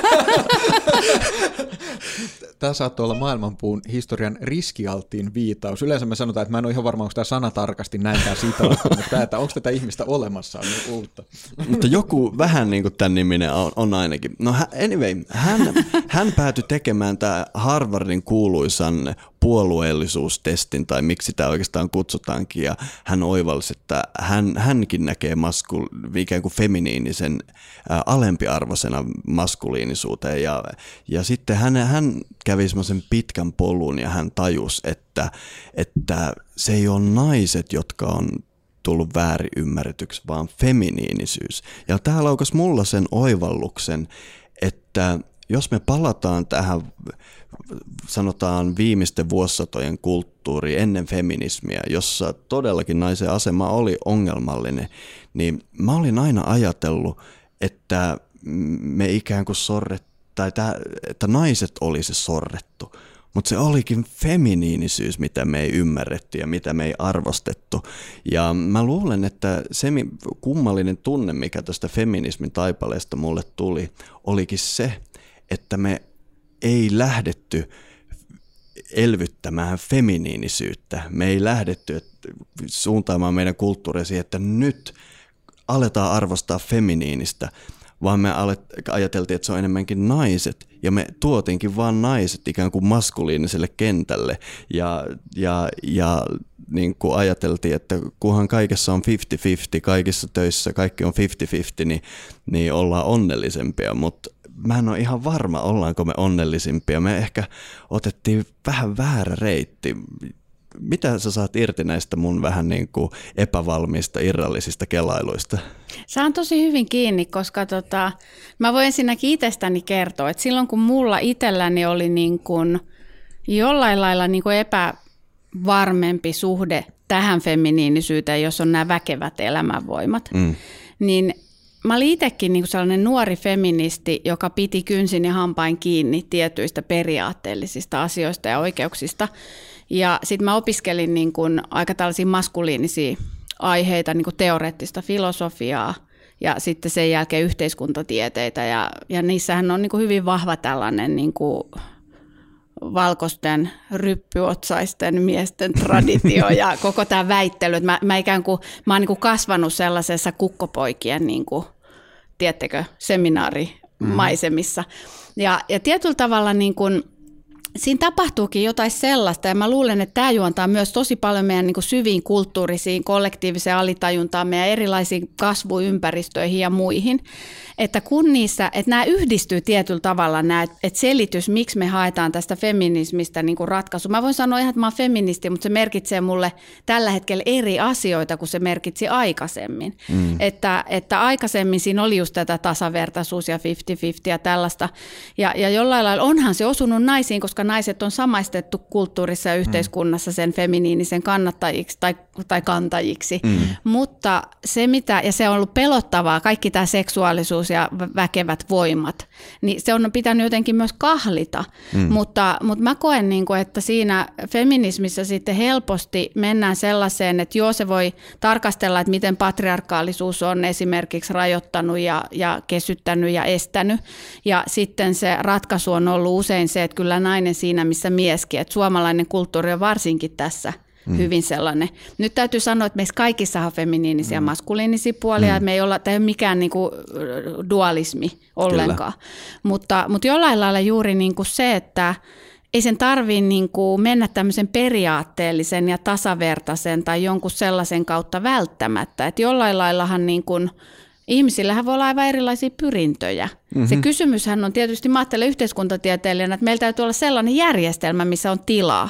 Speaker 4: Tämä saattoi olla maailmanpuun historian riskialttiin viitaus. Yleensä me sanotaan, että mä en ole ihan varma, onko tämä sana tarkasti näin tämä sitaatti, mutta tämä, että onko tätä ihmistä olemassa, on niin uutta.
Speaker 3: Mutta joku vähän niin kuin tämän niminen on, on ainakin. No anyway, hän, hän päätyi tekemään tämä Harvardin kuuluisan puolueellisuustestin tai miksi tämä oikeastaan kutsutaankin ja hän oivalsi, että hän, hänkin näkee maskul, ikään kuin feminiinisen ä, alempiarvoisena maskuliinisuuteen ja, ja sitten hän, hän kävi semmoisen pitkän polun ja hän tajus, että, että se ei ole naiset, jotka on tullut väärin ymmärretyksi, vaan feminiinisyys. Ja tämä laukas mulla sen oivalluksen, että jos me palataan tähän sanotaan viimeisten vuosisatojen kulttuuri ennen feminismiä, jossa todellakin naisen asema oli ongelmallinen, niin mä olin aina ajatellut, että me ikään kuin sorret, tai tää, että naiset olisi sorrettu. Mutta se olikin feminiinisyys, mitä me ei ymmärretty ja mitä me ei arvostettu. Ja mä luulen, että se kummallinen tunne, mikä tästä feminismin taipaleesta mulle tuli, olikin se, että me ei lähdetty elvyttämään feminiinisyyttä. Me ei lähdetty suuntaamaan meidän kulttuuria siihen, että nyt aletaan arvostaa feminiinistä, vaan me ajateltiin, että se on enemmänkin naiset, ja me tuotiinkin vaan naiset ikään kuin maskuliiniselle kentälle, ja, ja, ja niin kuin ajateltiin, että kunhan kaikessa on 50-50, kaikissa töissä kaikki on 50-50, niin, niin ollaan onnellisempia, mutta mä en ole ihan varma, ollaanko me onnellisimpia. Me ehkä otettiin vähän väärä reitti. Mitä sä saat irti näistä mun vähän niin kuin epävalmiista irrallisista kelailuista?
Speaker 2: Saan tosi hyvin kiinni, koska tota, mä voin ensinnäkin itsestäni kertoa, että silloin kun mulla itselläni oli niin kuin jollain lailla niin kuin epävarmempi suhde tähän feminiinisyyteen, jos on nämä väkevät elämänvoimat. Mm. Niin mä olin itsekin niin sellainen nuori feministi, joka piti kynsin ja hampain kiinni tietyistä periaatteellisista asioista ja oikeuksista. Ja sitten mä opiskelin niin kuin aika tällaisia maskuliinisia aiheita, niin kuin teoreettista filosofiaa ja sitten sen jälkeen yhteiskuntatieteitä. Ja, ja niissähän on niin kuin hyvin vahva tällainen niin kuin valkoisten ryppyotsaisten miesten traditio ja koko tämä väittely. Että mä, mä ikään kuin, mä oon niin kuin kasvanut sellaisessa kukkopoikien, niin kuin, tiettekö, seminaarimaisemissa. Mm. Ja, ja tietyllä tavalla niin kuin, siinä tapahtuukin jotain sellaista, ja mä luulen, että tämä juontaa myös tosi paljon meidän niin syviin kulttuurisiin, kollektiiviseen alitajuntaan, meidän erilaisiin kasvuympäristöihin ja muihin, että kun niissä, että nämä yhdistyy tietyllä tavalla, nämä, että selitys, miksi me haetaan tästä feminismistä niin kuin ratkaisu. Mä voin sanoa ihan, että mä oon feministi, mutta se merkitsee mulle tällä hetkellä eri asioita kuin se merkitsi aikaisemmin. Mm. Että, että aikaisemmin siinä oli just tätä tasavertaisuus ja 50-50 ja tällaista. Ja, ja jollain lailla onhan se osunut naisiin, koska naiset on samaistettu kulttuurissa ja yhteiskunnassa sen feminiinisen kannattajiksi tai, tai kantajiksi. Mm. Mutta se mitä, ja se on ollut pelottavaa, kaikki tämä seksuaalisuus ja väkevät voimat, niin se on pitänyt jotenkin myös kahlita. Mm. Mutta, mutta mä koen, niin kuin, että siinä feminismissä sitten helposti mennään sellaiseen, että joo se voi tarkastella, että miten patriarkaalisuus on esimerkiksi rajoittanut ja, ja kesyttänyt ja estänyt. Ja sitten se ratkaisu on ollut usein se, että kyllä nainen siinä, missä mieskin. Että suomalainen kulttuuri on varsinkin tässä – mm. hyvin sellainen. Nyt täytyy sanoa, että meissä kaikissa on feminiinisiä ja mm. maskuliinisia puolia, mm. me ei olla, tämä ei ole mikään niin kuin dualismi ollenkaan. Mutta, mutta jollain lailla juuri niin kuin se, että ei sen tarvitse niin kuin mennä tämmöisen periaatteellisen ja tasavertaisen tai jonkun sellaisen kautta välttämättä. Että jollain laillahan niin kuin, ihmisillähän voi olla aivan erilaisia pyrintöjä. Mm-hmm. Se kysymyshän on tietysti, mä ajattelen yhteiskuntatieteilijänä, että meillä täytyy olla sellainen järjestelmä, missä on tilaa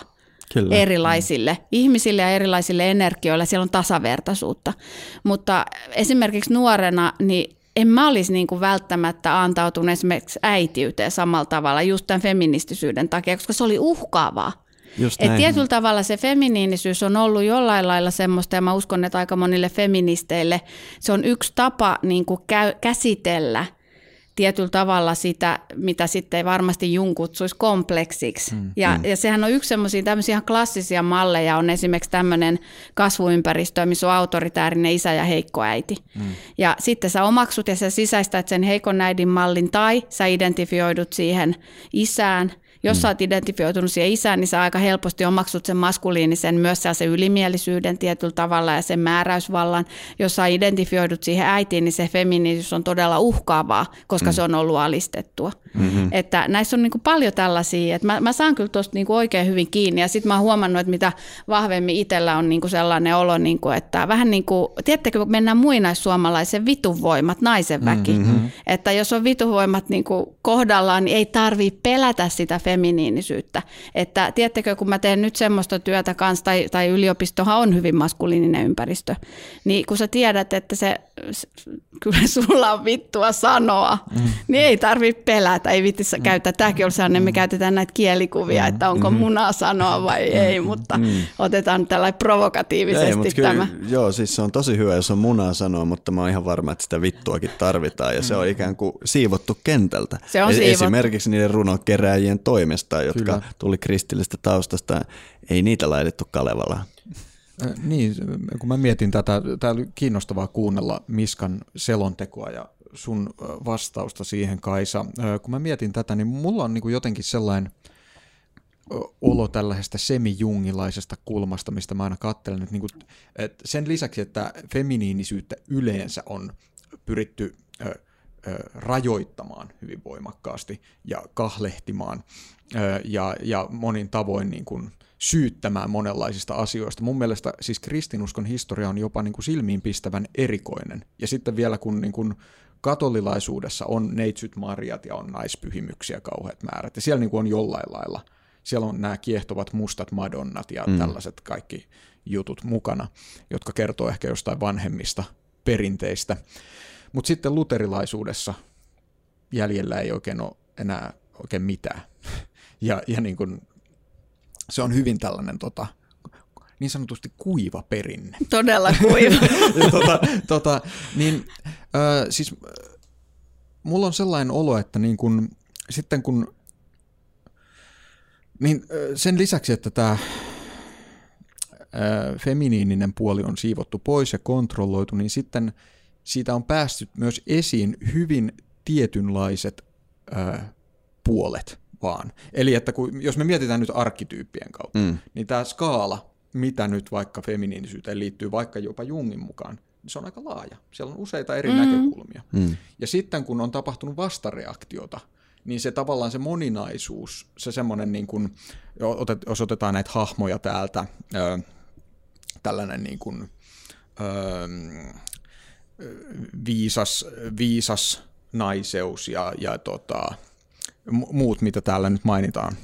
Speaker 2: Kyllä. erilaisille mm. ihmisille ja erilaisille energioille. Siellä on tasavertaisuutta. Mutta esimerkiksi nuorena, niin en mä olisi niin kuin välttämättä antautunut esimerkiksi äitiyteen samalla tavalla just tämän feministisyyden takia, koska se oli uhkaavaa. Et tietyllä tavalla se feminiinisyys on ollut jollain lailla semmoista, ja mä uskon, että aika monille feministeille se on yksi tapa niin kuin käy, käsitellä – tietyllä tavalla sitä, mitä sitten varmasti Jung kutsuisi kompleksiksi. Mm, ja, mm. ja sehän on yksi semmoisia tämmöisiä ihan klassisia malleja, on esimerkiksi tämmöinen kasvuympäristö, missä on autoritäärinen isä ja heikko äiti. Mm. Ja sitten sä omaksut ja sä sisäistät sen heikon äidin mallin, tai sä identifioidut siihen isään, jos mm. sä oot identifioitunut siihen isään, niin sä aika helposti omaksut sen maskuliinisen, myös se ylimielisyyden tietyllä tavalla ja sen määräysvallan. Jos sä identifioidut siihen äitiin, niin se feminiinisyys on todella uhkaavaa, koska mm. se on ollut alistettua. Mm-hmm. Että näissä on niin kuin paljon tällaisia, että mä, mä saan kyllä tuosta niin oikein hyvin kiinni ja sitten mä oon huomannut, että mitä vahvemmin itsellä on niin kuin sellainen olo, niin kuin, että vähän niin kuin, tiedättekö, kun mennään muinaissuomalaisen vituvoimat, naisen väki, mm-hmm. että jos on vituvoimat niin kuin kohdallaan, niin ei tarvitse pelätä sitä feminiinisyyttä. Että tiedättekö, kun mä teen nyt semmoista työtä kanssa, tai, tai yliopistohan on hyvin maskuliininen ympäristö, niin kun sä tiedät, että se, kyllä sulla on vittua sanoa, mm. niin ei tarvitse pelätä, ei vitti mm. käyttää. Tämäkin on sellainen, me käytetään näitä kielikuvia, että onko mm-hmm. munaa sanoa vai ei, mutta mm. otetaan tällä provokatiivisesti ei, mutta tämä.
Speaker 3: Kyllä, joo, siis se on tosi hyvä, jos on munaa sanoa, mutta mä oon ihan varma, että sitä vittuakin tarvitaan, ja se on ikään kuin siivottu kentältä.
Speaker 2: Se on siivottu.
Speaker 3: Esimerkiksi niiden runokeräjien toimesta, jotka Kyllä. tuli kristillistä taustasta, ei niitä laitettu Kalevalaan.
Speaker 4: Niin, kun mä mietin tätä, tämä oli kiinnostavaa kuunnella Miskan selontekoa ja sun vastausta siihen, Kaisa. Kun mä mietin tätä, niin mulla on niin jotenkin sellainen olo tällaisesta semijungilaisesta kulmasta, mistä mä aina katselen, että, niin kuin, että sen lisäksi, että feminiinisyyttä yleensä on pyritty rajoittamaan hyvin voimakkaasti ja kahlehtimaan ja, ja monin tavoin niin kuin syyttämään monenlaisista asioista. Mun mielestä siis kristinuskon historia on jopa niin kuin silmiinpistävän erikoinen. Ja sitten vielä kun niin kuin katolilaisuudessa on neitsyt marjat ja on naispyhimyksiä kauheat määrät, ja siellä niin kuin on jollain lailla, siellä on nämä kiehtovat mustat madonnat ja mm. tällaiset kaikki jutut mukana, jotka kertoo ehkä jostain vanhemmista perinteistä. Mutta sitten luterilaisuudessa jäljellä ei oikein ole enää oikein mitään. Ja, ja niin kuin se on hyvin tällainen tota, niin sanotusti kuiva perinne.
Speaker 2: Todella kuiva.
Speaker 4: tota, tota, niin, äh, siis mulla on sellainen olo, että niin kun, sitten kun niin sen lisäksi, että tämä feminiininen puoli on siivottu pois ja kontrolloitu, niin sitten siitä on päästy myös esiin hyvin tietynlaiset ää, puolet vaan. Eli että kun, jos me mietitään nyt arkkityyppien kautta, mm. niin tämä skaala, mitä nyt vaikka feminiinisyyteen liittyy, vaikka jopa Jungin mukaan, niin se on aika laaja. Siellä on useita eri mm. näkökulmia. Mm. Ja sitten kun on tapahtunut vastareaktiota, niin se tavallaan se moninaisuus, se semmoinen niin kuin, jos otetaan näitä hahmoja täältä, ö, tällainen niin kuin, ö, viisas, viisas naiseus ja, ja tota, muut, mitä täällä nyt mainitaan,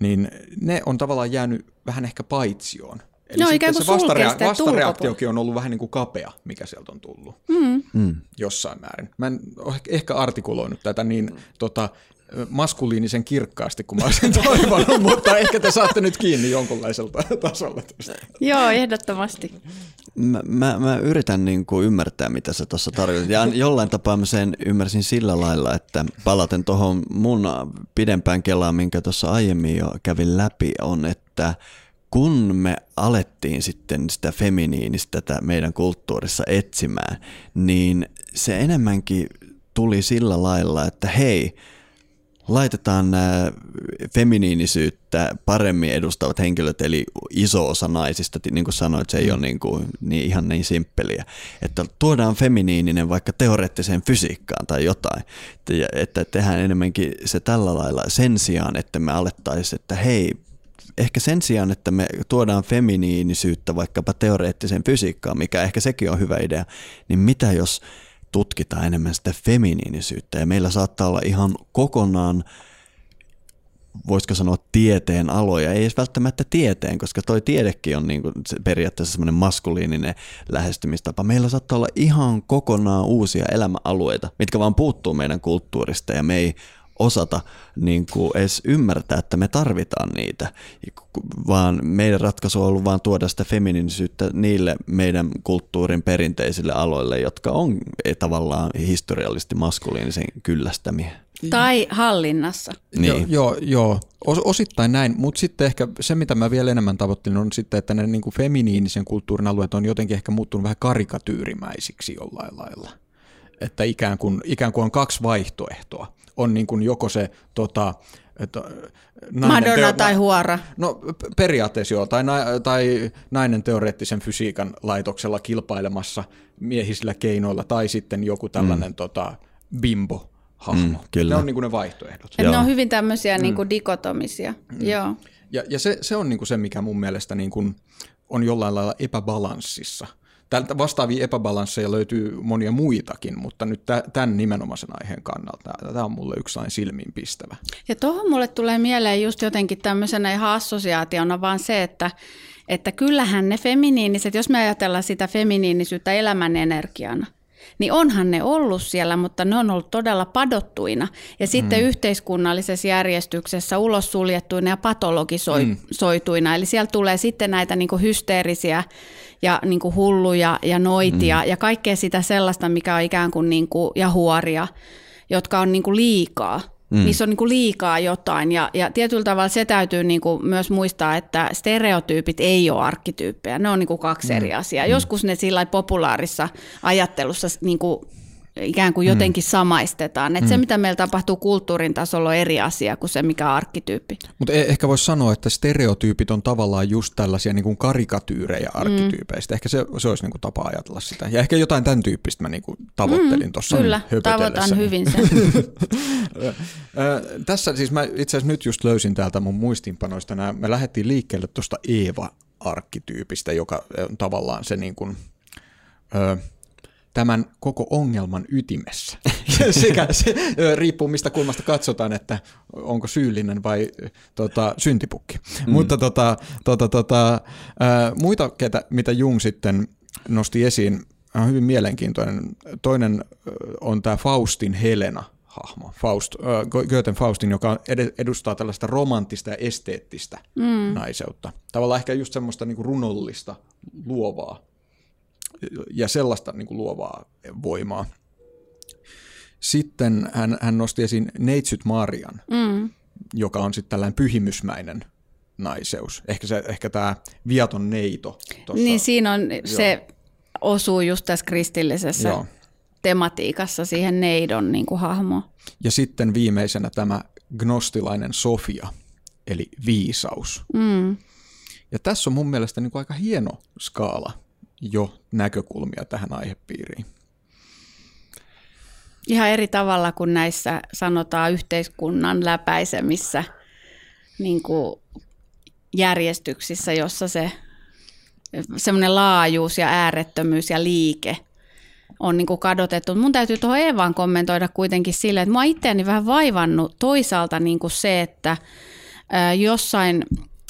Speaker 4: niin ne on tavallaan jäänyt vähän ehkä paitsioon. Eli no, ikään kuin se vastarea- vastareaktiokin on ollut vähän niin kuin kapea, mikä sieltä on tullut mm. mm. jossain määrin. Mä en ole ehkä artikuloinut tätä niin tota, maskuliinisen kirkkaasti, kun mä olisin toivonut, mutta ehkä te saatte nyt kiinni jonkunlaiselta tasolla tästä.
Speaker 2: Joo, ehdottomasti.
Speaker 3: Mä, mä, mä yritän niin kuin ymmärtää, mitä sä tuossa tarkoitat. Ja jollain tapaa mä sen ymmärsin sillä lailla, että palaten tuohon mun pidempään kelaan, minkä tuossa aiemmin jo kävin läpi, on, että kun me alettiin sitten sitä feminiinistä tätä meidän kulttuurissa etsimään, niin se enemmänkin tuli sillä lailla, että hei, laitetaan nämä feminiinisyyttä paremmin edustavat henkilöt, eli iso osa naisista, niin kuin sanoit, se ei ole niin, kuin, niin ihan niin simppeliä, että tuodaan feminiininen vaikka teoreettiseen fysiikkaan tai jotain, että tehdään enemmänkin se tällä lailla sen sijaan, että me alettaisiin, että hei, ehkä sen sijaan, että me tuodaan feminiinisyyttä vaikkapa teoreettiseen fysiikkaan, mikä ehkä sekin on hyvä idea, niin mitä jos tutkitaan enemmän sitä feminiinisyyttä ja meillä saattaa olla ihan kokonaan voisiko sanoa tieteen aloja, ei edes välttämättä tieteen, koska toi tiedekin on niin kuin periaatteessa semmoinen maskuliininen lähestymistapa. Meillä saattaa olla ihan kokonaan uusia elämäalueita, mitkä vaan puuttuu meidän kulttuurista ja me ei osata niin kuin edes ymmärtää, että me tarvitaan niitä, vaan meidän ratkaisu on ollut vaan tuoda sitä feminiinisyyttä niille meidän kulttuurin perinteisille aloille, jotka on tavallaan historiallisesti maskuliinisen kyllästämiä.
Speaker 2: Tai hallinnassa.
Speaker 4: Niin. Joo, joo, joo. osittain näin, mutta sitten ehkä se, mitä mä vielä enemmän tavoittelin, on sitten, että ne niin kuin feminiinisen kulttuurin alueet on jotenkin ehkä muuttunut vähän karikatyyrimäisiksi jollain lailla. Että ikään kuin, ikään kuin on kaksi vaihtoehtoa on niin kuin joko se tota, että
Speaker 2: Madonna teo- tai huora.
Speaker 4: No periaatteessa joo, tai, na- tai nainen teoreettisen fysiikan laitoksella kilpailemassa miehisillä keinoilla, tai sitten joku tällainen mm. tota, bimbo hahmo. Mm, kyllä. Ne on niin kuin ne vaihtoehdot.
Speaker 2: Et ne on hyvin tämmöisiä mm. niin kuin dikotomisia. Mm. Joo.
Speaker 4: Ja, ja se, se on niin kuin se, mikä mun mielestä niin kuin on jollain lailla epäbalanssissa – Tältä vastaavia epäbalansseja löytyy monia muitakin, mutta nyt tämän nimenomaisen aiheen kannalta tämä on mulle yksi silmiin pistävä.
Speaker 2: Ja tuohon mulle tulee mieleen just jotenkin tämmöisenä ihan assosiaationa vaan se, että, että kyllähän ne feminiiniset, jos me ajatellaan sitä feminiinisyyttä elämän energiana, niin onhan ne ollut siellä, mutta ne on ollut todella padottuina. Ja sitten mm. yhteiskunnallisessa järjestyksessä ulos suljettuina ja patologisoituina. Mm. Eli siellä tulee sitten näitä niin hysteerisiä ja niin hulluja ja noitia mm. ja kaikkea sitä sellaista, mikä on ikään kuin, niin kuin ja huoria, jotka on niin liikaa. Mm. Niissä on niin kuin liikaa jotain ja, ja tietyllä tavalla se täytyy niin kuin myös muistaa, että stereotyypit ei ole arkkityyppejä, ne on niin kuin kaksi mm. eri asiaa. Mm. Joskus ne sillä populaarissa ajattelussa niin kuin ikään kuin jotenkin mm. samaistetaan. Että mm. se, mitä meillä tapahtuu kulttuurin tasolla, on eri asia kuin se, mikä on arkkityyppi.
Speaker 4: Mutta e- ehkä voisi sanoa, että stereotyypit on tavallaan just tällaisia niin kuin karikatyyrejä mm. arkkityypeistä. Mm. Ehkä se, se olisi niin kuin tapa ajatella sitä. Ja ehkä jotain tämän tyyppistä mä niin kuin tavoittelin mm, tuossa
Speaker 2: Kyllä, tavoitan hyvin sen.
Speaker 4: Tässä siis mä itse asiassa nyt just löysin täältä mun muistinpanoista nämä. Me lähdettiin liikkeelle tuosta Eeva-arkkityypistä, joka on tavallaan se niin kuin, tämän koko ongelman ytimessä. Sekä se riippuu mistä kulmasta katsotaan, että onko syyllinen vai tota, syntipukki. Mm. Mutta tota, tota, tota, ää, muita, ketä, mitä Jung sitten nosti esiin, on hyvin mielenkiintoinen. Toinen on tämä Faustin Helena hahmo, Faust, äh, Goethen Faustin, joka edustaa tällaista romanttista ja esteettistä mm. naiseutta. Tavallaan ehkä just semmoista niin runollista, luovaa ja sellaista niin kuin luovaa voimaa. Sitten hän, hän nosti esiin Neitsyt Marian, mm. joka on sitten tällainen pyhimysmäinen naiseus. Ehkä, se, ehkä tämä viaton neito.
Speaker 2: Tossa, niin siinä on, joo. se osuu just tässä kristillisessä joo. tematiikassa siihen neidon niin kuin hahmoon.
Speaker 4: Ja sitten viimeisenä tämä gnostilainen Sofia, eli viisaus. Mm. Ja tässä on mun mielestä niin kuin aika hieno skaala jo näkökulmia tähän aihepiiriin.
Speaker 2: Ihan eri tavalla kuin näissä sanotaan yhteiskunnan läpäisemissä niin kuin järjestyksissä, jossa se semmoinen laajuus ja äärettömyys ja liike on niin kuin kadotettu. Mun täytyy tuohon Eevaan kommentoida kuitenkin sille, että mua itseäni vähän vaivannut toisaalta niin kuin se, että jossain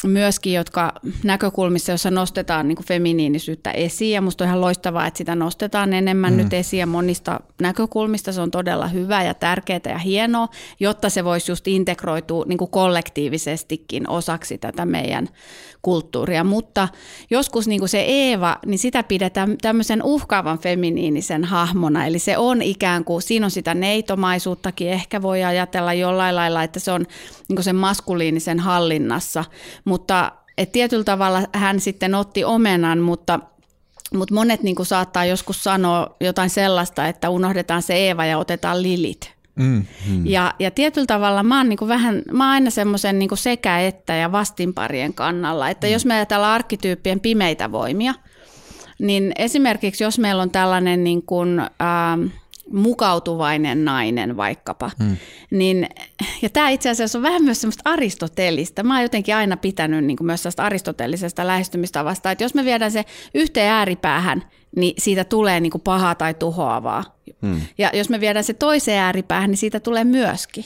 Speaker 2: myöskin, jotka näkökulmissa, jossa nostetaan niin feminiinisyyttä esiin. Ja musta on ihan loistavaa, että sitä nostetaan enemmän mm. nyt esiin ja monista näkökulmista. Se on todella hyvä ja tärkeää ja hienoa, jotta se voisi just integroitua niin kollektiivisestikin osaksi tätä meidän kulttuuria. Mutta joskus niin kuin se Eeva, niin sitä pidetään tämmöisen uhkaavan feminiinisen hahmona. Eli se on ikään kuin, siinä on sitä neitomaisuuttakin, ehkä voi ajatella jollain lailla, että se on niin kuin sen maskuliinisen hallinnassa. Mutta et tietyllä tavalla hän sitten otti omenan, mutta mutta monet niin kuin saattaa joskus sanoa jotain sellaista, että unohdetaan se Eeva ja otetaan Lilit. Mm, mm. Ja, ja tietyllä tavalla mä oon, niin vähän, mä oon aina semmoisen niin sekä että ja vastinparien kannalla, että mm. jos me ajatellaan arkkityyppien pimeitä voimia, niin esimerkiksi jos meillä on tällainen niin kuin, äh, mukautuvainen nainen vaikkapa, mm. niin, ja tämä itse asiassa on vähän myös semmoista aristotelista. Mä oon jotenkin aina pitänyt niin kuin myös tästä aristotelisesta lähestymistavasta, että jos me viedään se yhteen ääripäähän, niin siitä tulee niin kuin pahaa tai tuhoavaa. Hmm. Ja jos me viedään se toiseen ääripäähän, niin siitä tulee myöskin.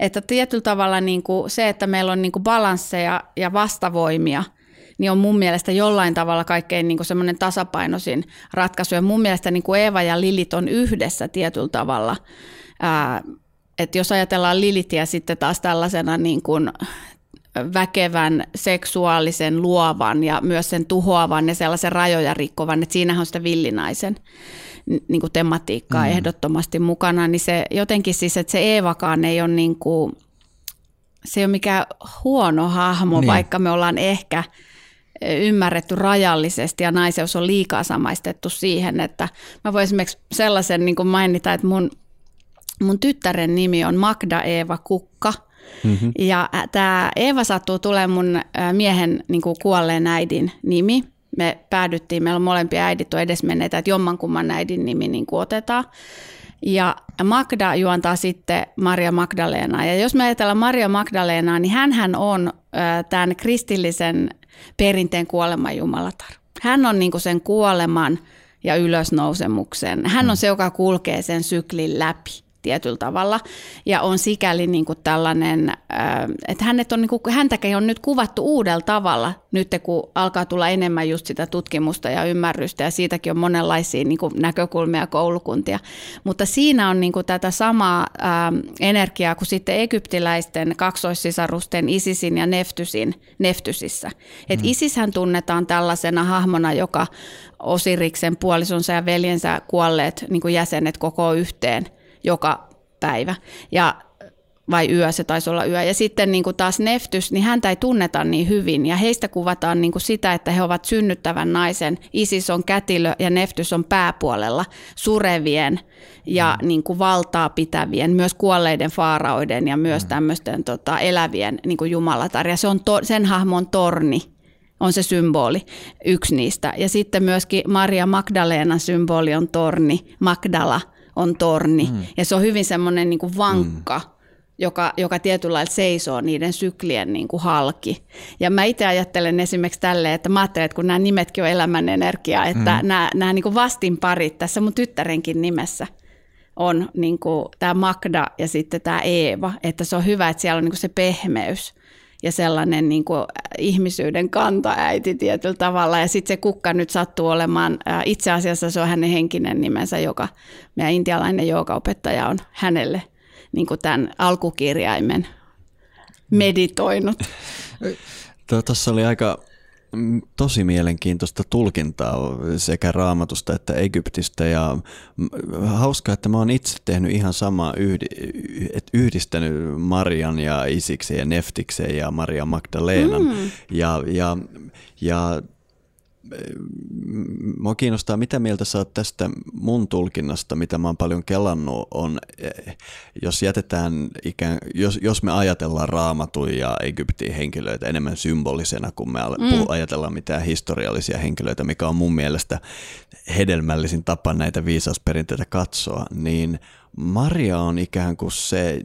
Speaker 2: Että tietyllä tavalla niin kuin se, että meillä on niin kuin balansseja ja vastavoimia, niin on mun mielestä jollain tavalla kaikkein niin semmoinen tasapainoisin ratkaisu. Ja mun mielestä niin kuin Eeva ja Lilit on yhdessä tietyllä tavalla. Ää, että jos ajatellaan Lilitiä sitten taas tällaisena niin kuin väkevän, seksuaalisen, luovan ja myös sen tuhoavan ja sellaisen rajoja rikkovan, että siinähän on sitä villinaisen niin kuin tematiikkaa mm. ehdottomasti mukana, niin se jotenkin siis, että se Eevakaan ei ole niin kuin, se ei ole mikään huono hahmo, niin. vaikka me ollaan ehkä ymmärretty rajallisesti ja naiseus on liikaa samaistettu siihen, että mä voin esimerkiksi sellaisen niin kuin mainita, että mun, mun tyttären nimi on Magda Eeva Kukka – Mm-hmm. Ja tämä Eeva sattuu tulemaan mun miehen niin kuin kuolleen äidin nimi. Me päädyttiin, meillä on molempia äidit on edesmenneitä, että jommankumman äidin nimi niin kuin otetaan. Ja Magda juontaa sitten Maria Magdalena. Ja jos me ajatellaan Maria Magdalenaa, niin hän on tämän kristillisen perinteen kuoleman jumalatar. Hän on niin kuin sen kuoleman ja ylösnousemuksen. Hän on mm. se, joka kulkee sen syklin läpi tietyllä tavalla ja on sikäli niin kuin tällainen, äh, että hänet on, niin kuin, häntäkin on nyt kuvattu uudella tavalla nyt kun alkaa tulla enemmän just sitä tutkimusta ja ymmärrystä ja siitäkin on monenlaisia niin kuin näkökulmia koulukuntia, mutta siinä on niin kuin tätä samaa ähm, energiaa kuin sitten egyptiläisten kaksoissisarusten Isisin ja Neftysin, Neftysissä. Et mm. Isishän tunnetaan tällaisena hahmona, joka Osiriksen puolisonsa ja veljensä kuolleet niin kuin jäsenet koko yhteen – joka päivä. Ja vai yö, se taisi olla yö. Ja sitten niin kuin taas Neftys, niin häntä ei tunneta niin hyvin. Ja heistä kuvataan niin kuin sitä, että he ovat synnyttävän naisen. Isis on kätilö ja Neftys on pääpuolella surevien ja mm. niin kuin valtaa pitävien, myös kuolleiden faaraoiden ja myös mm. tämmöisten tota, elävien niin kuin jumalatar. Ja se on to, sen hahmon torni on se symboli, yksi niistä. Ja sitten myöskin Maria Magdalenan symboli on torni, Magdala – on torni. Mm. Ja se on hyvin semmoinen niin kuin vankka, mm. joka, joka tietyllä lailla seisoo niiden syklien niin kuin halki. Ja mä itse ajattelen esimerkiksi tälleen, että mä ajattelen, että kun nämä nimetkin on elämän energiaa, että mm. nämä, nämä niin kuin vastinparit tässä mun tyttärenkin nimessä on niin tämä Magda ja sitten tämä Eeva, että se on hyvä, että siellä on niin se pehmeys ja sellainen niin kuin ihmisyyden kantaäiti tietyllä tavalla. Ja sitten se kukka nyt sattuu olemaan, itse asiassa se on hänen henkinen nimensä, joka meidän intialainen joogaopettaja on hänelle niin kuin tämän alkukirjaimen meditoinut.
Speaker 3: Tuossa oli aika tosi mielenkiintoista tulkintaa sekä raamatusta että Egyptistä ja mm, hauskaa, että mä oon itse tehnyt ihan sama yhdi, yhdistänyt Marian ja Isiksen ja Neftiksen ja Maria Magdalenan mm. ja, ja, ja Mua kiinnostaa, mitä mieltä sä oot tästä mun tulkinnasta, mitä mä oon paljon kelannut, on, eh, jos jätetään ikään, jos, jos me ajatellaan raamatun ja Egyptin henkilöitä enemmän symbolisena, kun me mm. ajatellaan mitään historiallisia henkilöitä, mikä on mun mielestä hedelmällisin tapa näitä viisausperinteitä katsoa, niin Maria on ikään kuin se,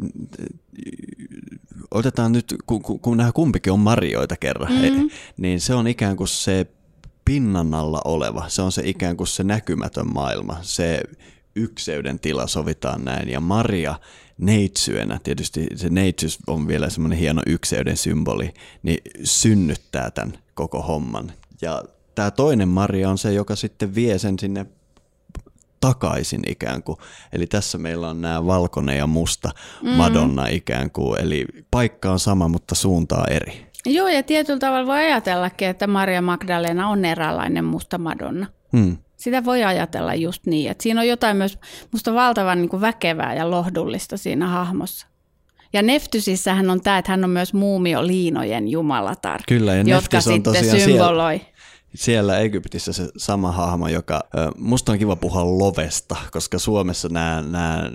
Speaker 3: otetaan nyt, kun, kun nämä kumpikin on Marioita kerran, mm-hmm. niin se on ikään kuin se pinnan alla oleva, se on se ikään kuin se näkymätön maailma, se ykseyden tila sovitaan näin. Ja Maria neitsyönä, tietysti se neitsys on vielä semmoinen hieno ykseyden symboli, niin synnyttää tämän koko homman. Ja tämä toinen Maria on se, joka sitten vie sen sinne takaisin ikään kuin. Eli tässä meillä on nämä valkoinen ja musta mm. Madonna ikään kuin. Eli paikka on sama, mutta suuntaa eri.
Speaker 2: Joo, ja tietyllä tavalla voi ajatellakin, että Maria Magdalena on eräänlainen musta Madonna. Hmm. Sitä voi ajatella just niin, että siinä on jotain myös musta valtavan niin kuin väkevää ja lohdullista siinä hahmossa. Ja Neftysissähän on tämä, että hän on myös muumioliinojen jumalatar,
Speaker 3: Kyllä, ja
Speaker 2: jotka sitten symboloi. Siellä
Speaker 3: siellä Egyptissä se sama hahmo, joka, musta on kiva puhua lovesta, koska Suomessa nämä, nämä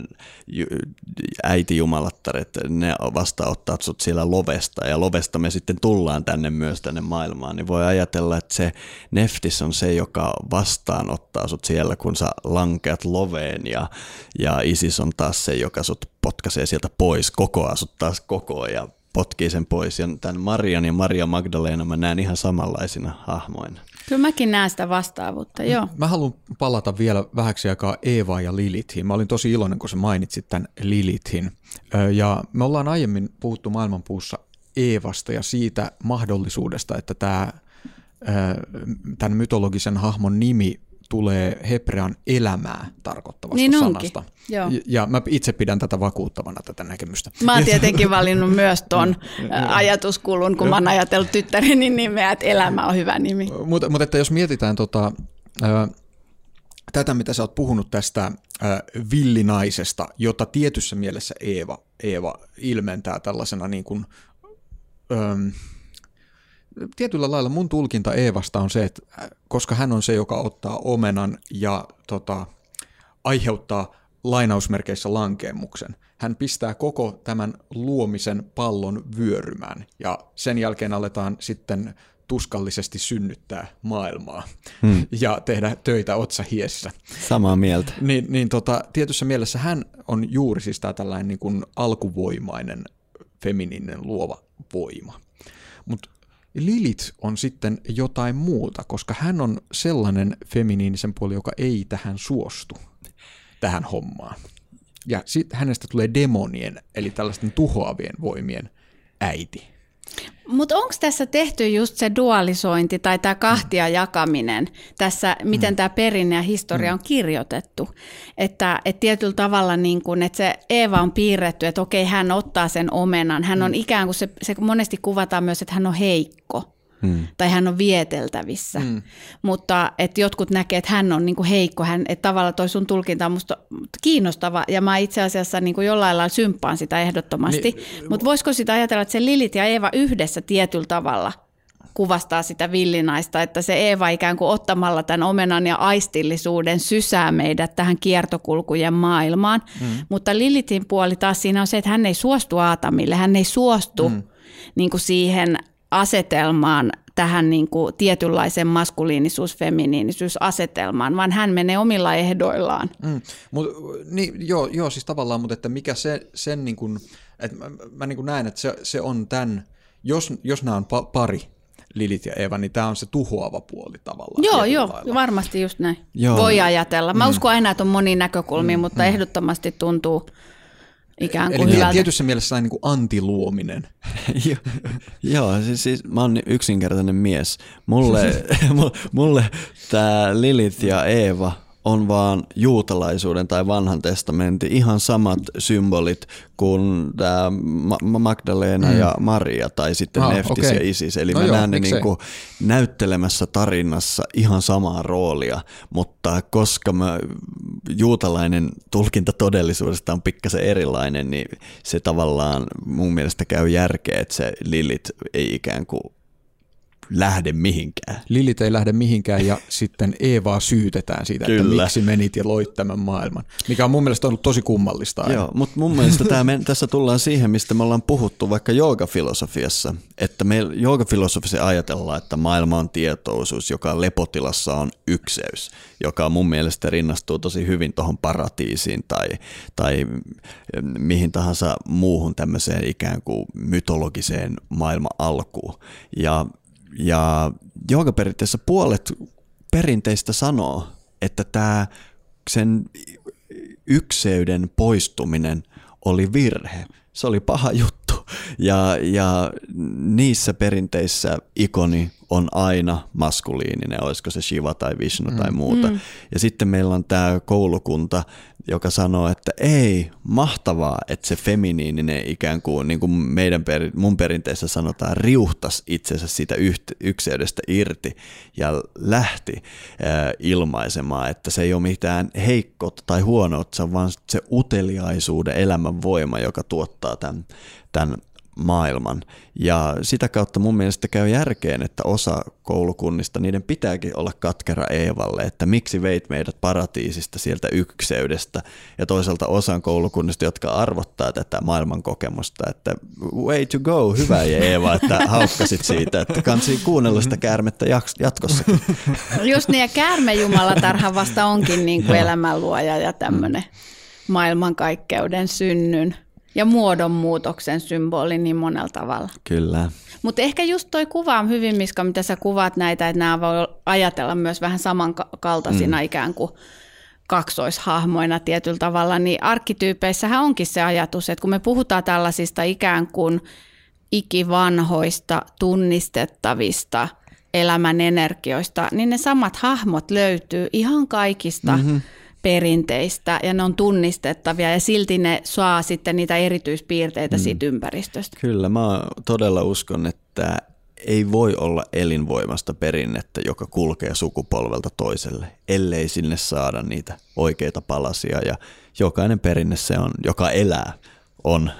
Speaker 3: äitijumalattaret, ne vastaanottaa sut siellä lovesta, ja lovesta me sitten tullaan tänne myös tänne maailmaan, niin voi ajatella, että se Neftis on se, joka vastaanottaa sut siellä, kun sä lankeat loveen, ja, ja Isis on taas se, joka sut potkaisee sieltä pois, kokoaa sut taas koko ja potkii sen pois. Ja tämän Marian ja Maria Magdalena mä näen ihan samanlaisina hahmoina.
Speaker 2: Kyllä mäkin näen sitä vastaavuutta, joo.
Speaker 4: Mä haluan palata vielä vähäksi aikaa Eeva ja Lilithin. Mä olin tosi iloinen, kun sä mainitsit tämän Lilithin. Ja me ollaan aiemmin puhuttu maailmanpuussa Eevasta ja siitä mahdollisuudesta, että tämä, tämän mytologisen hahmon nimi tulee hebrean elämää tarkoittavasta niin sanasta. Joo. Ja mä itse pidän tätä vakuuttavana tätä näkemystä.
Speaker 2: Mä oon tietenkin valinnut myös ton ajatuskulun, kun mä oon ajatellut tyttäreni nimeä, että elämä on hyvä nimi.
Speaker 4: Mutta mut että jos mietitään tota, ää, tätä, mitä sä oot puhunut tästä ää, villinaisesta, jota tietyssä mielessä Eeva, Eeva ilmentää tällaisena niin kuin, ää, tietyllä lailla mun tulkinta Eevasta on se, että koska hän on se, joka ottaa omenan ja tota, aiheuttaa lainausmerkeissä lankeemuksen, hän pistää koko tämän luomisen pallon vyörymään ja sen jälkeen aletaan sitten tuskallisesti synnyttää maailmaa hmm. ja tehdä töitä otsa hiessä.
Speaker 3: Samaa mieltä.
Speaker 4: Niin, niin tota, tietyssä mielessä hän on juuri siis tämä tällainen niin kuin alkuvoimainen, feminiininen luova voima. Mutta Lilit on sitten jotain muuta, koska hän on sellainen feminiinisen puoli, joka ei tähän suostu, tähän hommaan. Ja sitten hänestä tulee demonien, eli tällaisten tuhoavien voimien äiti.
Speaker 2: Mutta onko tässä tehty just se dualisointi tai tämä kahtia jakaminen tässä, miten mm. tämä perinne ja historia mm. on kirjoitettu? Että et tietyllä tavalla niin kun, että se Eeva on piirretty, että okei, hän ottaa sen omenan. Hän on mm. ikään kuin, se, se monesti kuvataan myös, että hän on heikko hmm. tai hän on vieteltävissä. Hmm. Mutta että jotkut näkee, että hän on niinku heikko, hän, että tavallaan toi sun tulkinta on musta kiinnostava ja mä itse asiassa niinku jollain lailla symppaan sitä ehdottomasti. Niin, Mutta voisiko sitä ajatella, että se Lilit ja Eeva yhdessä tietyllä tavalla kuvastaa sitä villinaista, että se Eeva ikään kuin ottamalla tämän omenan ja aistillisuuden sysää meidät tähän kiertokulkujen maailmaan. Mm. Mutta Lilitin puoli taas siinä on se, että hän ei suostu Aatamille, hän ei suostu mm. niin kuin siihen asetelmaan tähän niin kuin tietynlaiseen maskuliinisuus-feminiinisuus-asetelmaan, vaan hän menee omilla ehdoillaan. Mm,
Speaker 4: mut, niin, joo, joo, siis tavallaan, mutta että mikä se, sen niin kuin, että mä, mä niin kuin näen, että se, se on tämän, jos, jos nämä on pa, pari, Lilit ja Eva, niin tämä on se tuhoava puoli tavallaan.
Speaker 2: Joo, joo, lailla. varmasti just näin. Joo. Voi ajatella. Mä mm. uskon aina, että on moni näkökulmia, mm, mutta mm. ehdottomasti tuntuu ikään kuin
Speaker 4: Eli hyvältä. tietyssä mielessä niin kuin antiluominen.
Speaker 3: Joo, siis, siis mä oon yksinkertainen mies. Mulle, mulle tämä Lilith ja Eeva on vaan juutalaisuuden tai vanhan testamentin ihan samat symbolit kuin tämä Magdalena mm. ja Maria tai sitten ah, Neftis okay. ja Isis. Eli no mä joo, näen ne niinku näyttelemässä tarinassa ihan samaa roolia, mutta koska mä, juutalainen tulkinta todellisuudesta on pikkasen erilainen, niin se tavallaan mun mielestä käy järkeä, että se Lilit ei ikään kuin lähde mihinkään.
Speaker 4: Lilit ei lähde mihinkään ja sitten Eevaa syytetään siitä, Kyllä. että miksi menit ja loit tämän maailman, mikä on mun mielestä ollut tosi kummallista. Aina.
Speaker 3: Joo, mutta mun mielestä tämä, me, tässä tullaan siihen, mistä me ollaan puhuttu vaikka joogafilosofiassa, että me joogafilosofiassa ajatellaan, että maailma on tietoisuus, joka lepotilassa on ykseys, joka mun mielestä rinnastuu tosi hyvin tuohon paratiisiin tai, tai mihin tahansa muuhun tämmöiseen ikään kuin mytologiseen maailman alkuun. Ja ja joogaperinteessä puolet perinteistä sanoo, että tämä sen ykseyden poistuminen oli virhe. Se oli paha juttu. Ja, ja niissä perinteissä ikoni on aina maskuliininen, olisiko se Shiva tai Vishnu mm. tai muuta. Mm. Ja sitten meillä on tämä koulukunta, joka sanoo, että ei, mahtavaa, että se feminiininen ikään kuin, niin kuin meidän per, mun perinteessä sanotaan, riuhtas itsensä siitä yht, ykseydestä irti ja lähti äh, ilmaisemaan, että se ei ole mitään heikkoutta tai huonoutta, vaan se uteliaisuuden elämän voima, joka tuottaa tämän, tämän maailman. Ja sitä kautta mun mielestä käy järkeen, että osa koulukunnista, niiden pitääkin olla katkera Eevalle, että miksi veit meidät paratiisista sieltä ykseydestä ja toisaalta osan koulukunnista, jotka arvottaa tätä maailman kokemusta, että way to go, hyvä Eeva, että haukkasit siitä, että kansi kuunnella sitä käärmettä jatkossakin.
Speaker 2: Just niin, ja käärmejumalatarha vasta onkin niin kuin elämänluoja ja tämmöinen maailmankaikkeuden synnyn ja muodonmuutoksen symboli niin monella tavalla.
Speaker 3: Kyllä.
Speaker 2: Mutta ehkä just toi kuva on hyvin, Miska, mitä sä kuvaat näitä, että nämä voi ajatella myös vähän samankaltaisina mm. ikään kuin kaksoishahmoina tietyllä tavalla, niin arkkityypeissähän onkin se ajatus, että kun me puhutaan tällaisista ikään kuin ikivanhoista, tunnistettavista elämän energioista, niin ne samat hahmot löytyy ihan kaikista mm-hmm perinteistä ja ne on tunnistettavia ja silti ne saa sitten niitä erityispiirteitä mm. siitä ympäristöstä.
Speaker 3: Kyllä, mä todella uskon, että ei voi olla elinvoimasta perinnettä, joka kulkee sukupolvelta toiselle, ellei sinne saada niitä oikeita palasia ja jokainen perinne se on, joka elää, on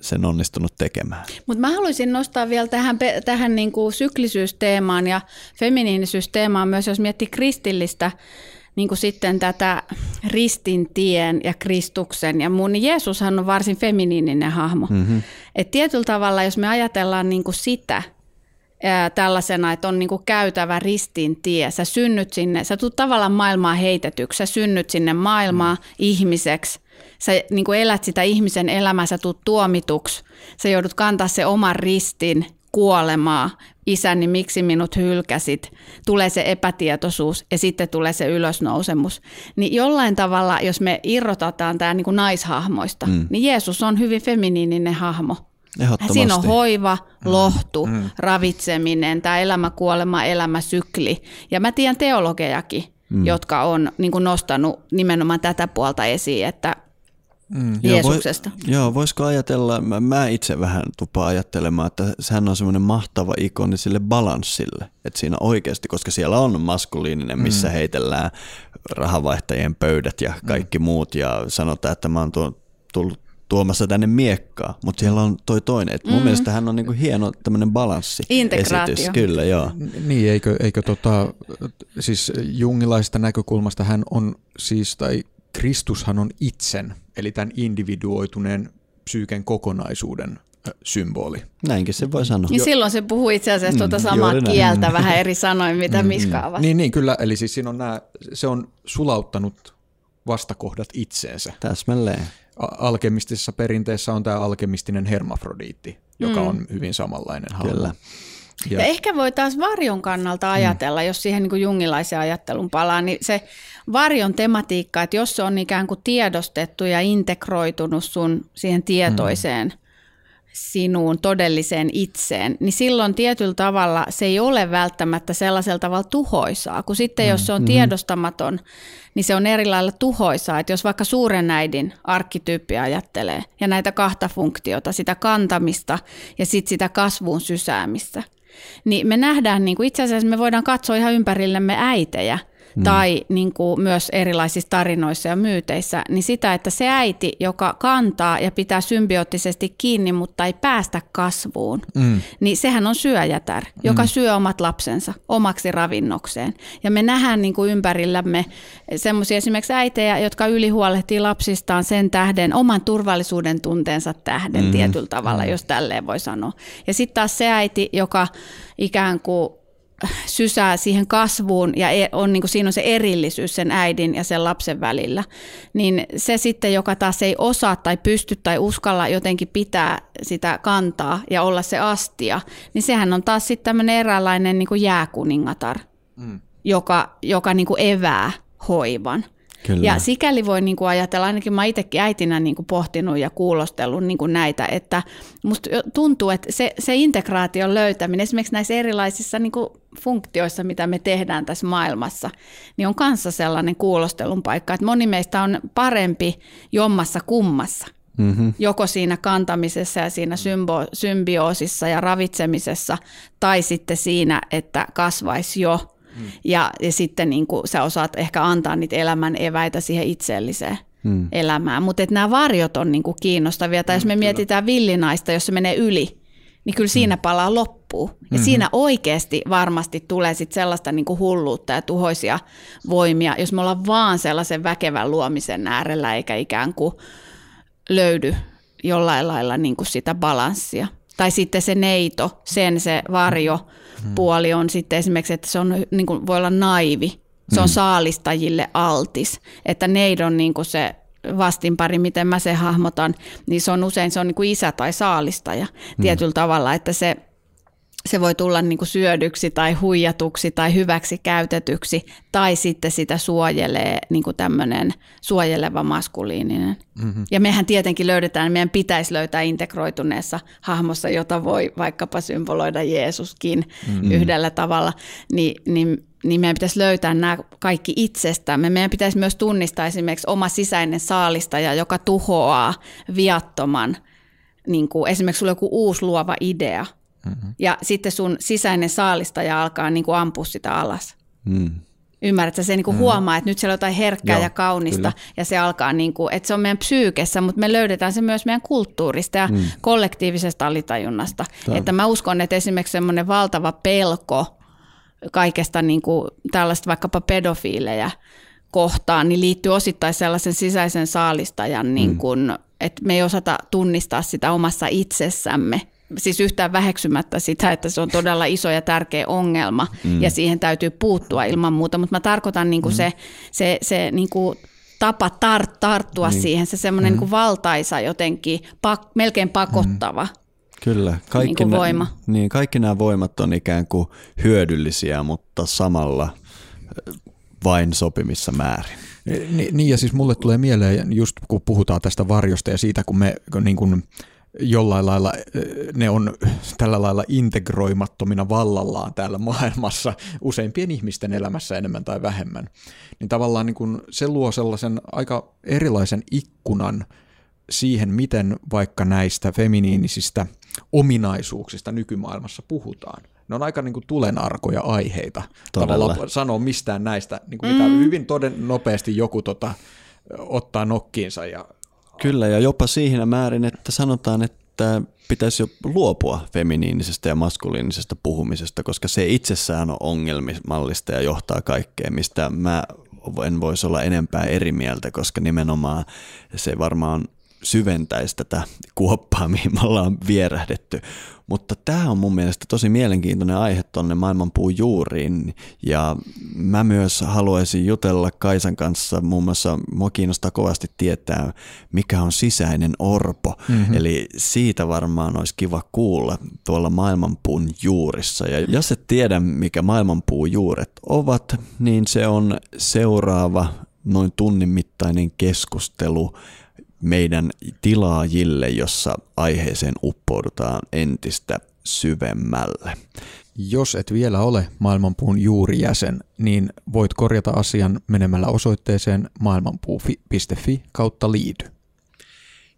Speaker 3: sen onnistunut tekemään.
Speaker 2: Mutta mä haluaisin nostaa vielä tähän, tähän niin kuin syklisyysteemaan ja feminiinisyysteemaan myös, jos miettii kristillistä niin kuin sitten tätä ristintien ja Kristuksen ja muun, niin Jeesushan on varsin feminiininen hahmo. Mm-hmm. Et tietyllä tavalla, jos me ajatellaan niin kuin sitä ää, tällaisena, että on niin kuin käytävä ristin tie, sä synnyt sinne, sä tulet tavallaan maailmaa heitetyksi, sä synnyt sinne maailmaa mm. ihmiseksi, sä niin kuin elät sitä ihmisen elämää, sä tulet tuomituksi, sä joudut kantaa se oman ristin kuolemaa, isäni, miksi minut hylkäsit, tulee se epätietoisuus ja sitten tulee se ylösnousemus. Niin jollain tavalla, jos me irrotetaan tämä niin kuin naishahmoista, mm. niin Jeesus on hyvin feminiininen hahmo. Siinä on hoiva, mm. lohtu, mm. ravitseminen, tämä elämä, kuolema, elämä, sykli. Ja mä tiedän teologejakin, mm. jotka on niin kuin nostanut nimenomaan tätä puolta esiin, että Mm, Jeesuksesta.
Speaker 3: Joo, voi, joo, voisiko ajatella, mä, mä itse vähän tupaan ajattelemaan, että sehän on semmoinen mahtava ikoni sille balanssille, että siinä oikeasti, koska siellä on maskuliininen, missä mm. heitellään rahavaihtajien pöydät ja kaikki mm. muut ja sanotaan, että mä oon tuo, tullut tuomassa tänne miekkaa, mutta siellä on toi toinen. Et mun mm. mielestä hän on niinku hieno tämmöinen balanssi.
Speaker 2: Integraatio.
Speaker 3: Esitys. Kyllä, joo.
Speaker 4: Niin, eikö, eikö tota, siis jungilaista näkökulmasta hän on siis, tai Kristushan on itsen, eli tämän individuoituneen psyyken kokonaisuuden symboli.
Speaker 3: Näinkin se voi sanoa.
Speaker 2: Niin silloin se puhuu itse asiassa tuota mm, samaa kieltä näin. vähän eri sanoin, mitä mm, Miska
Speaker 4: mm. Niin, niin, kyllä. Eli siis siinä on nämä, se on sulauttanut vastakohdat itseensä.
Speaker 3: Täsmälleen.
Speaker 4: Alkemistisessa perinteessä on tämä alkemistinen hermafrodiitti, joka mm. on hyvin samanlainen hahmo. Kyllä.
Speaker 2: Ja, ja ehkä voi taas varjon kannalta ajatella, mm. jos siihen niin kuin jungilaisen ajattelun palaa, niin se varjon tematiikka, että jos se on ikään kuin tiedostettu ja integroitunut sun siihen tietoiseen mm. sinuun todelliseen itseen, niin silloin tietyllä tavalla se ei ole välttämättä sellaisella tavalla tuhoisaa, kun sitten jos se on tiedostamaton, niin se on eri lailla tuhoisaa. Että jos vaikka suuren äidin arkkityyppi ajattelee ja näitä kahta funktiota, sitä kantamista ja sitten sitä kasvuun sysäämistä, niin me nähdään, niin kuin itse asiassa me voidaan katsoa ihan ympärillemme äitejä – mm. tai niin kuin myös erilaisissa tarinoissa ja myyteissä, niin sitä, että se äiti, joka kantaa ja pitää symbioottisesti kiinni, mutta ei päästä kasvuun, mm. niin sehän on syöjätär, joka mm. syö omat lapsensa omaksi ravinnokseen. Ja me nähdään niin kuin ympärillämme semmoisia esimerkiksi äitejä, jotka ylihuolehtii lapsistaan sen tähden, oman turvallisuuden tunteensa tähden mm. tietyllä tavalla, mm. jos tälleen voi sanoa. Ja sitten taas se äiti, joka ikään kuin sysää siihen kasvuun ja e, on, niin kuin siinä on se erillisyys sen äidin ja sen lapsen välillä, niin se sitten, joka taas ei osaa tai pysty tai uskalla jotenkin pitää sitä kantaa ja olla se astia, niin sehän on taas sitten tämmöinen eräänlainen niin kuin jääkuningatar, mm. joka, joka niin kuin evää hoivan. Kyllä. Ja sikäli voi niin kuin ajatella, ainakin mä itsekin äitinä niin kuin pohtinut ja kuulostellut niin kuin näitä, että musta tuntuu, että se, se integraation löytäminen esimerkiksi näissä erilaisissa niin kuin funktioissa, mitä me tehdään tässä maailmassa, niin on kanssa sellainen kuulostelun paikka, että moni meistä on parempi jommassa kummassa. Mm-hmm. Joko siinä kantamisessa ja siinä symbo- symbioosissa ja ravitsemisessa, tai sitten siinä, että kasvaisi jo Mm. Ja, ja sitten niin kuin sä osaat ehkä antaa niitä elämän eväitä siihen itseelliseen mm. elämään. Mutta nämä varjot on niin kuin kiinnostavia. Tai mm, jos me kyllä. mietitään villinaista, jos se menee yli, niin kyllä siinä mm. palaa loppuu. Ja mm-hmm. siinä oikeasti varmasti tulee sit sellaista niin kuin hulluutta ja tuhoisia voimia, jos me ollaan vaan sellaisen väkevän luomisen äärellä, eikä ikään kuin löydy jollain lailla niin kuin sitä balanssia. Tai sitten se neito, sen se varjo, hmm. puoli on sitten esimerkiksi, että se on, niin kuin, voi olla naivi, se on hmm. saalistajille altis, että neidon niin kuin se vastinpari, miten mä se hahmotan, niin se on usein se on niin kuin isä tai saalistaja hmm. tietyllä tavalla, että se se voi tulla niin kuin syödyksi tai huijatuksi tai hyväksi käytetyksi, tai sitten sitä suojelee niin kuin tämmöinen suojeleva maskuliininen. Mm-hmm. Ja mehän tietenkin löydetään, meidän pitäisi löytää integroituneessa hahmossa, jota voi vaikkapa symboloida Jeesuskin mm-hmm. yhdellä tavalla, niin, niin, niin meidän pitäisi löytää nämä kaikki itsestämme. Meidän pitäisi myös tunnistaa esimerkiksi oma sisäinen saalistaja, joka tuhoaa viattoman, niin kuin esimerkiksi sulla on joku uusi luova idea – Mm-hmm. Ja sitten sun sisäinen saalistaja alkaa niin kuin ampua sitä alas. Mm. Ymmärrätkö, se niin kuin mm. huomaa, että nyt siellä on jotain herkkää Joo, ja kaunista, kyllä. ja se alkaa, niin kuin, että se on meidän psyykessä, mutta me löydetään se myös meidän kulttuurista ja mm. kollektiivisesta alitajunnasta. Tämä. Että mä uskon, että esimerkiksi semmoinen valtava pelko kaikesta niin kuin tällaista vaikkapa pedofiilejä kohtaan, niin liittyy osittain sellaisen sisäisen saalistajan, niin kuin, mm. että me ei osata tunnistaa sitä omassa itsessämme siis yhtään väheksymättä sitä, että se on todella iso ja tärkeä ongelma mm. ja siihen täytyy puuttua ilman muuta, mutta mä tarkoitan niin kuin mm. se, se, se niin kuin tapa tar- tarttua niin. siihen, se semmoinen mm. niin valtaisa jotenkin, pak- melkein pakottava. Mm.
Speaker 3: Kyllä, kaikki,
Speaker 2: niin voima.
Speaker 3: Nä, niin, kaikki nämä voimat on ikään kuin hyödyllisiä, mutta samalla vain sopimissa määrin.
Speaker 4: Niin ja siis mulle tulee mieleen, just kun puhutaan tästä varjosta ja siitä, kun me niin kuin jollain lailla ne on tällä lailla integroimattomina vallallaan täällä maailmassa useimpien ihmisten elämässä enemmän tai vähemmän, niin tavallaan niin kun se luo sellaisen aika erilaisen ikkunan siihen, miten vaikka näistä feminiinisistä ominaisuuksista nykymaailmassa puhutaan. Ne on aika niin kuin tulenarkoja aiheita. Todella. Tavallaan sanoa mistään näistä, niin kuin mitä mm. hyvin toden nopeasti joku tota, ottaa nokkiinsa ja
Speaker 3: Kyllä, ja jopa siihen määrin, että sanotaan, että pitäisi jo luopua feminiinisestä ja maskuliinisesta puhumisesta, koska se itsessään on ongelmallista ja johtaa kaikkeen, mistä mä en voisi olla enempää eri mieltä, koska nimenomaan se varmaan syventäisi tätä kuoppaa, mihin me ollaan vierähdetty. Mutta tämä on mun mielestä tosi mielenkiintoinen aihe tuonne maailmanpuun juuriin ja mä myös haluaisin jutella Kaisan kanssa, muun muassa mua kiinnostaa kovasti tietää, mikä on sisäinen orpo. Mm-hmm. Eli siitä varmaan olisi kiva kuulla tuolla maailmanpuun juurissa. Ja jos et tiedä, mikä maailmanpuun juuret ovat, niin se on seuraava noin tunnin mittainen keskustelu meidän tilaajille, jossa aiheeseen uppoudutaan entistä syvemmälle.
Speaker 4: Jos et vielä ole Maailmanpuun juurijäsen, niin voit korjata asian menemällä osoitteeseen maailmanpuu.fi kautta liity.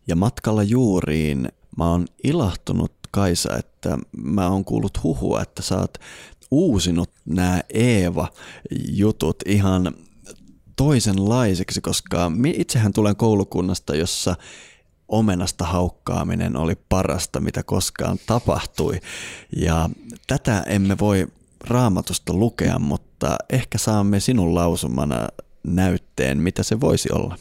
Speaker 3: Ja matkalla juuriin mä oon ilahtunut Kaisa, että mä oon kuullut huhua, että sä oot uusinut nämä Eeva-jutut ihan toisenlaiseksi, koska itsehän tulen koulukunnasta, jossa omenasta haukkaaminen oli parasta, mitä koskaan tapahtui. Ja tätä emme voi raamatusta lukea, mutta ehkä saamme sinun lausumana näytteen, mitä se voisi olla.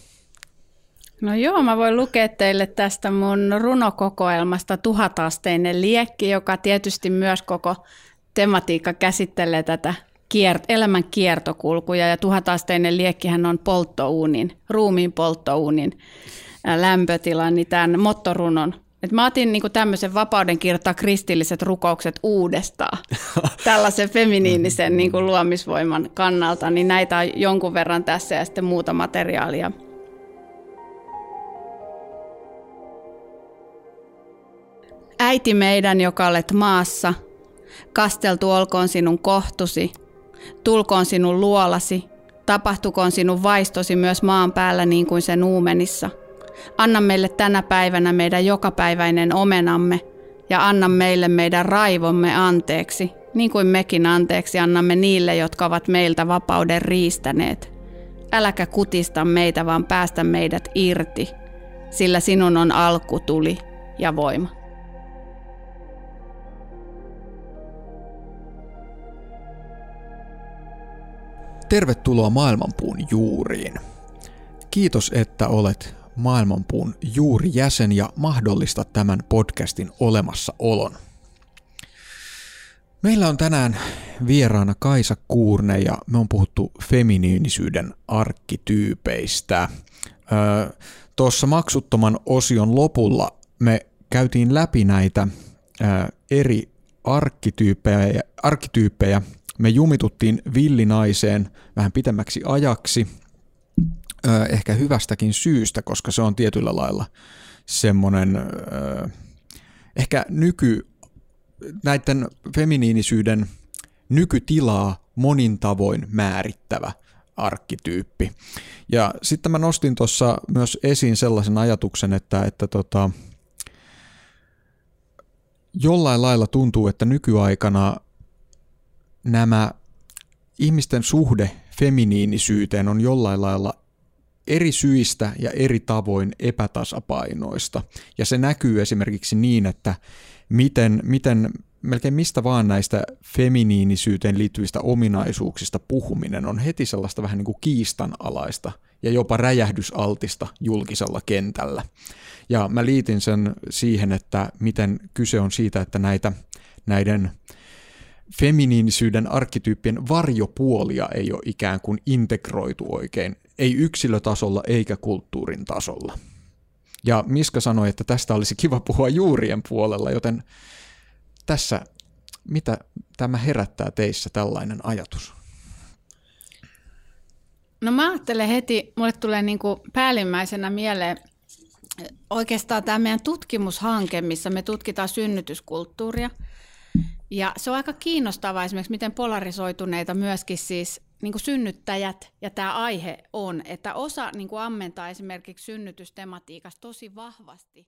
Speaker 2: No joo, mä voin lukea teille tästä mun runokokoelmasta Tuhatasteinen liekki, joka tietysti myös koko tematiikka käsittelee tätä kiert- elämän kiertokulkuja ja tuhatasteinen liekkihän on polttouunin, ruumiin polttouunin lämpötila, niin tämän mottorunon. Et mä otin niinku tämmöisen vapauden kirjoittaa kristilliset rukoukset uudestaan tällaisen feminiinisen niinku luomisvoiman kannalta, niin näitä on jonkun verran tässä ja sitten muuta materiaalia. Äiti meidän, joka olet maassa, kasteltu olkoon sinun kohtusi, tulkoon sinun luolasi, tapahtukoon sinun vaistosi myös maan päällä niin kuin sen uumenissa – Anna meille tänä päivänä meidän jokapäiväinen omenamme ja anna meille meidän raivomme anteeksi, niin kuin mekin anteeksi annamme niille, jotka ovat meiltä vapauden riistäneet. Äläkä kutista meitä, vaan päästä meidät irti, sillä sinun on alku, tuli ja voima.
Speaker 4: Tervetuloa Maailmanpuun juuriin. Kiitos, että olet Maailmanpuun juuri jäsen ja mahdollista tämän podcastin olemassaolon. Meillä on tänään vieraana Kaisa Kuurne ja me on puhuttu feminiinisyyden arkkityypeistä. Tuossa maksuttoman osion lopulla me käytiin läpi näitä ö, eri arkkityyppejä, arkkityyppejä. Me jumituttiin villinaiseen vähän pitemmäksi ajaksi – ehkä hyvästäkin syystä, koska se on tietyllä lailla semmoinen ehkä nyky, näiden feminiinisyyden nykytilaa monin tavoin määrittävä arkkityyppi. Ja sitten mä nostin tuossa myös esiin sellaisen ajatuksen, että, että tota, jollain lailla tuntuu, että nykyaikana nämä ihmisten suhde feminiinisyyteen on jollain lailla eri syistä ja eri tavoin epätasapainoista. Ja se näkyy esimerkiksi niin, että miten, miten melkein mistä vaan näistä feminiinisyyteen liittyvistä ominaisuuksista puhuminen on heti sellaista vähän niin kuin kiistanalaista ja jopa räjähdysaltista julkisella kentällä. Ja mä liitin sen siihen, että miten kyse on siitä, että näitä, näiden feminiinisyyden arkkityyppien varjopuolia ei ole ikään kuin integroitu oikein ei yksilötasolla eikä kulttuurin tasolla. Ja Miska sanoi, että tästä olisi kiva puhua juurien puolella, joten tässä, mitä tämä herättää teissä tällainen ajatus?
Speaker 2: No mä ajattelen heti, mulle tulee niin kuin päällimmäisenä mieleen oikeastaan tämä meidän tutkimushanke, missä me tutkitaan synnytyskulttuuria. Ja se on aika kiinnostavaa esimerkiksi, miten polarisoituneita myöskin siis niin kuin synnyttäjät ja tämä aihe on, että osa niin kuin ammentaa esimerkiksi synnytystematiikasta tosi vahvasti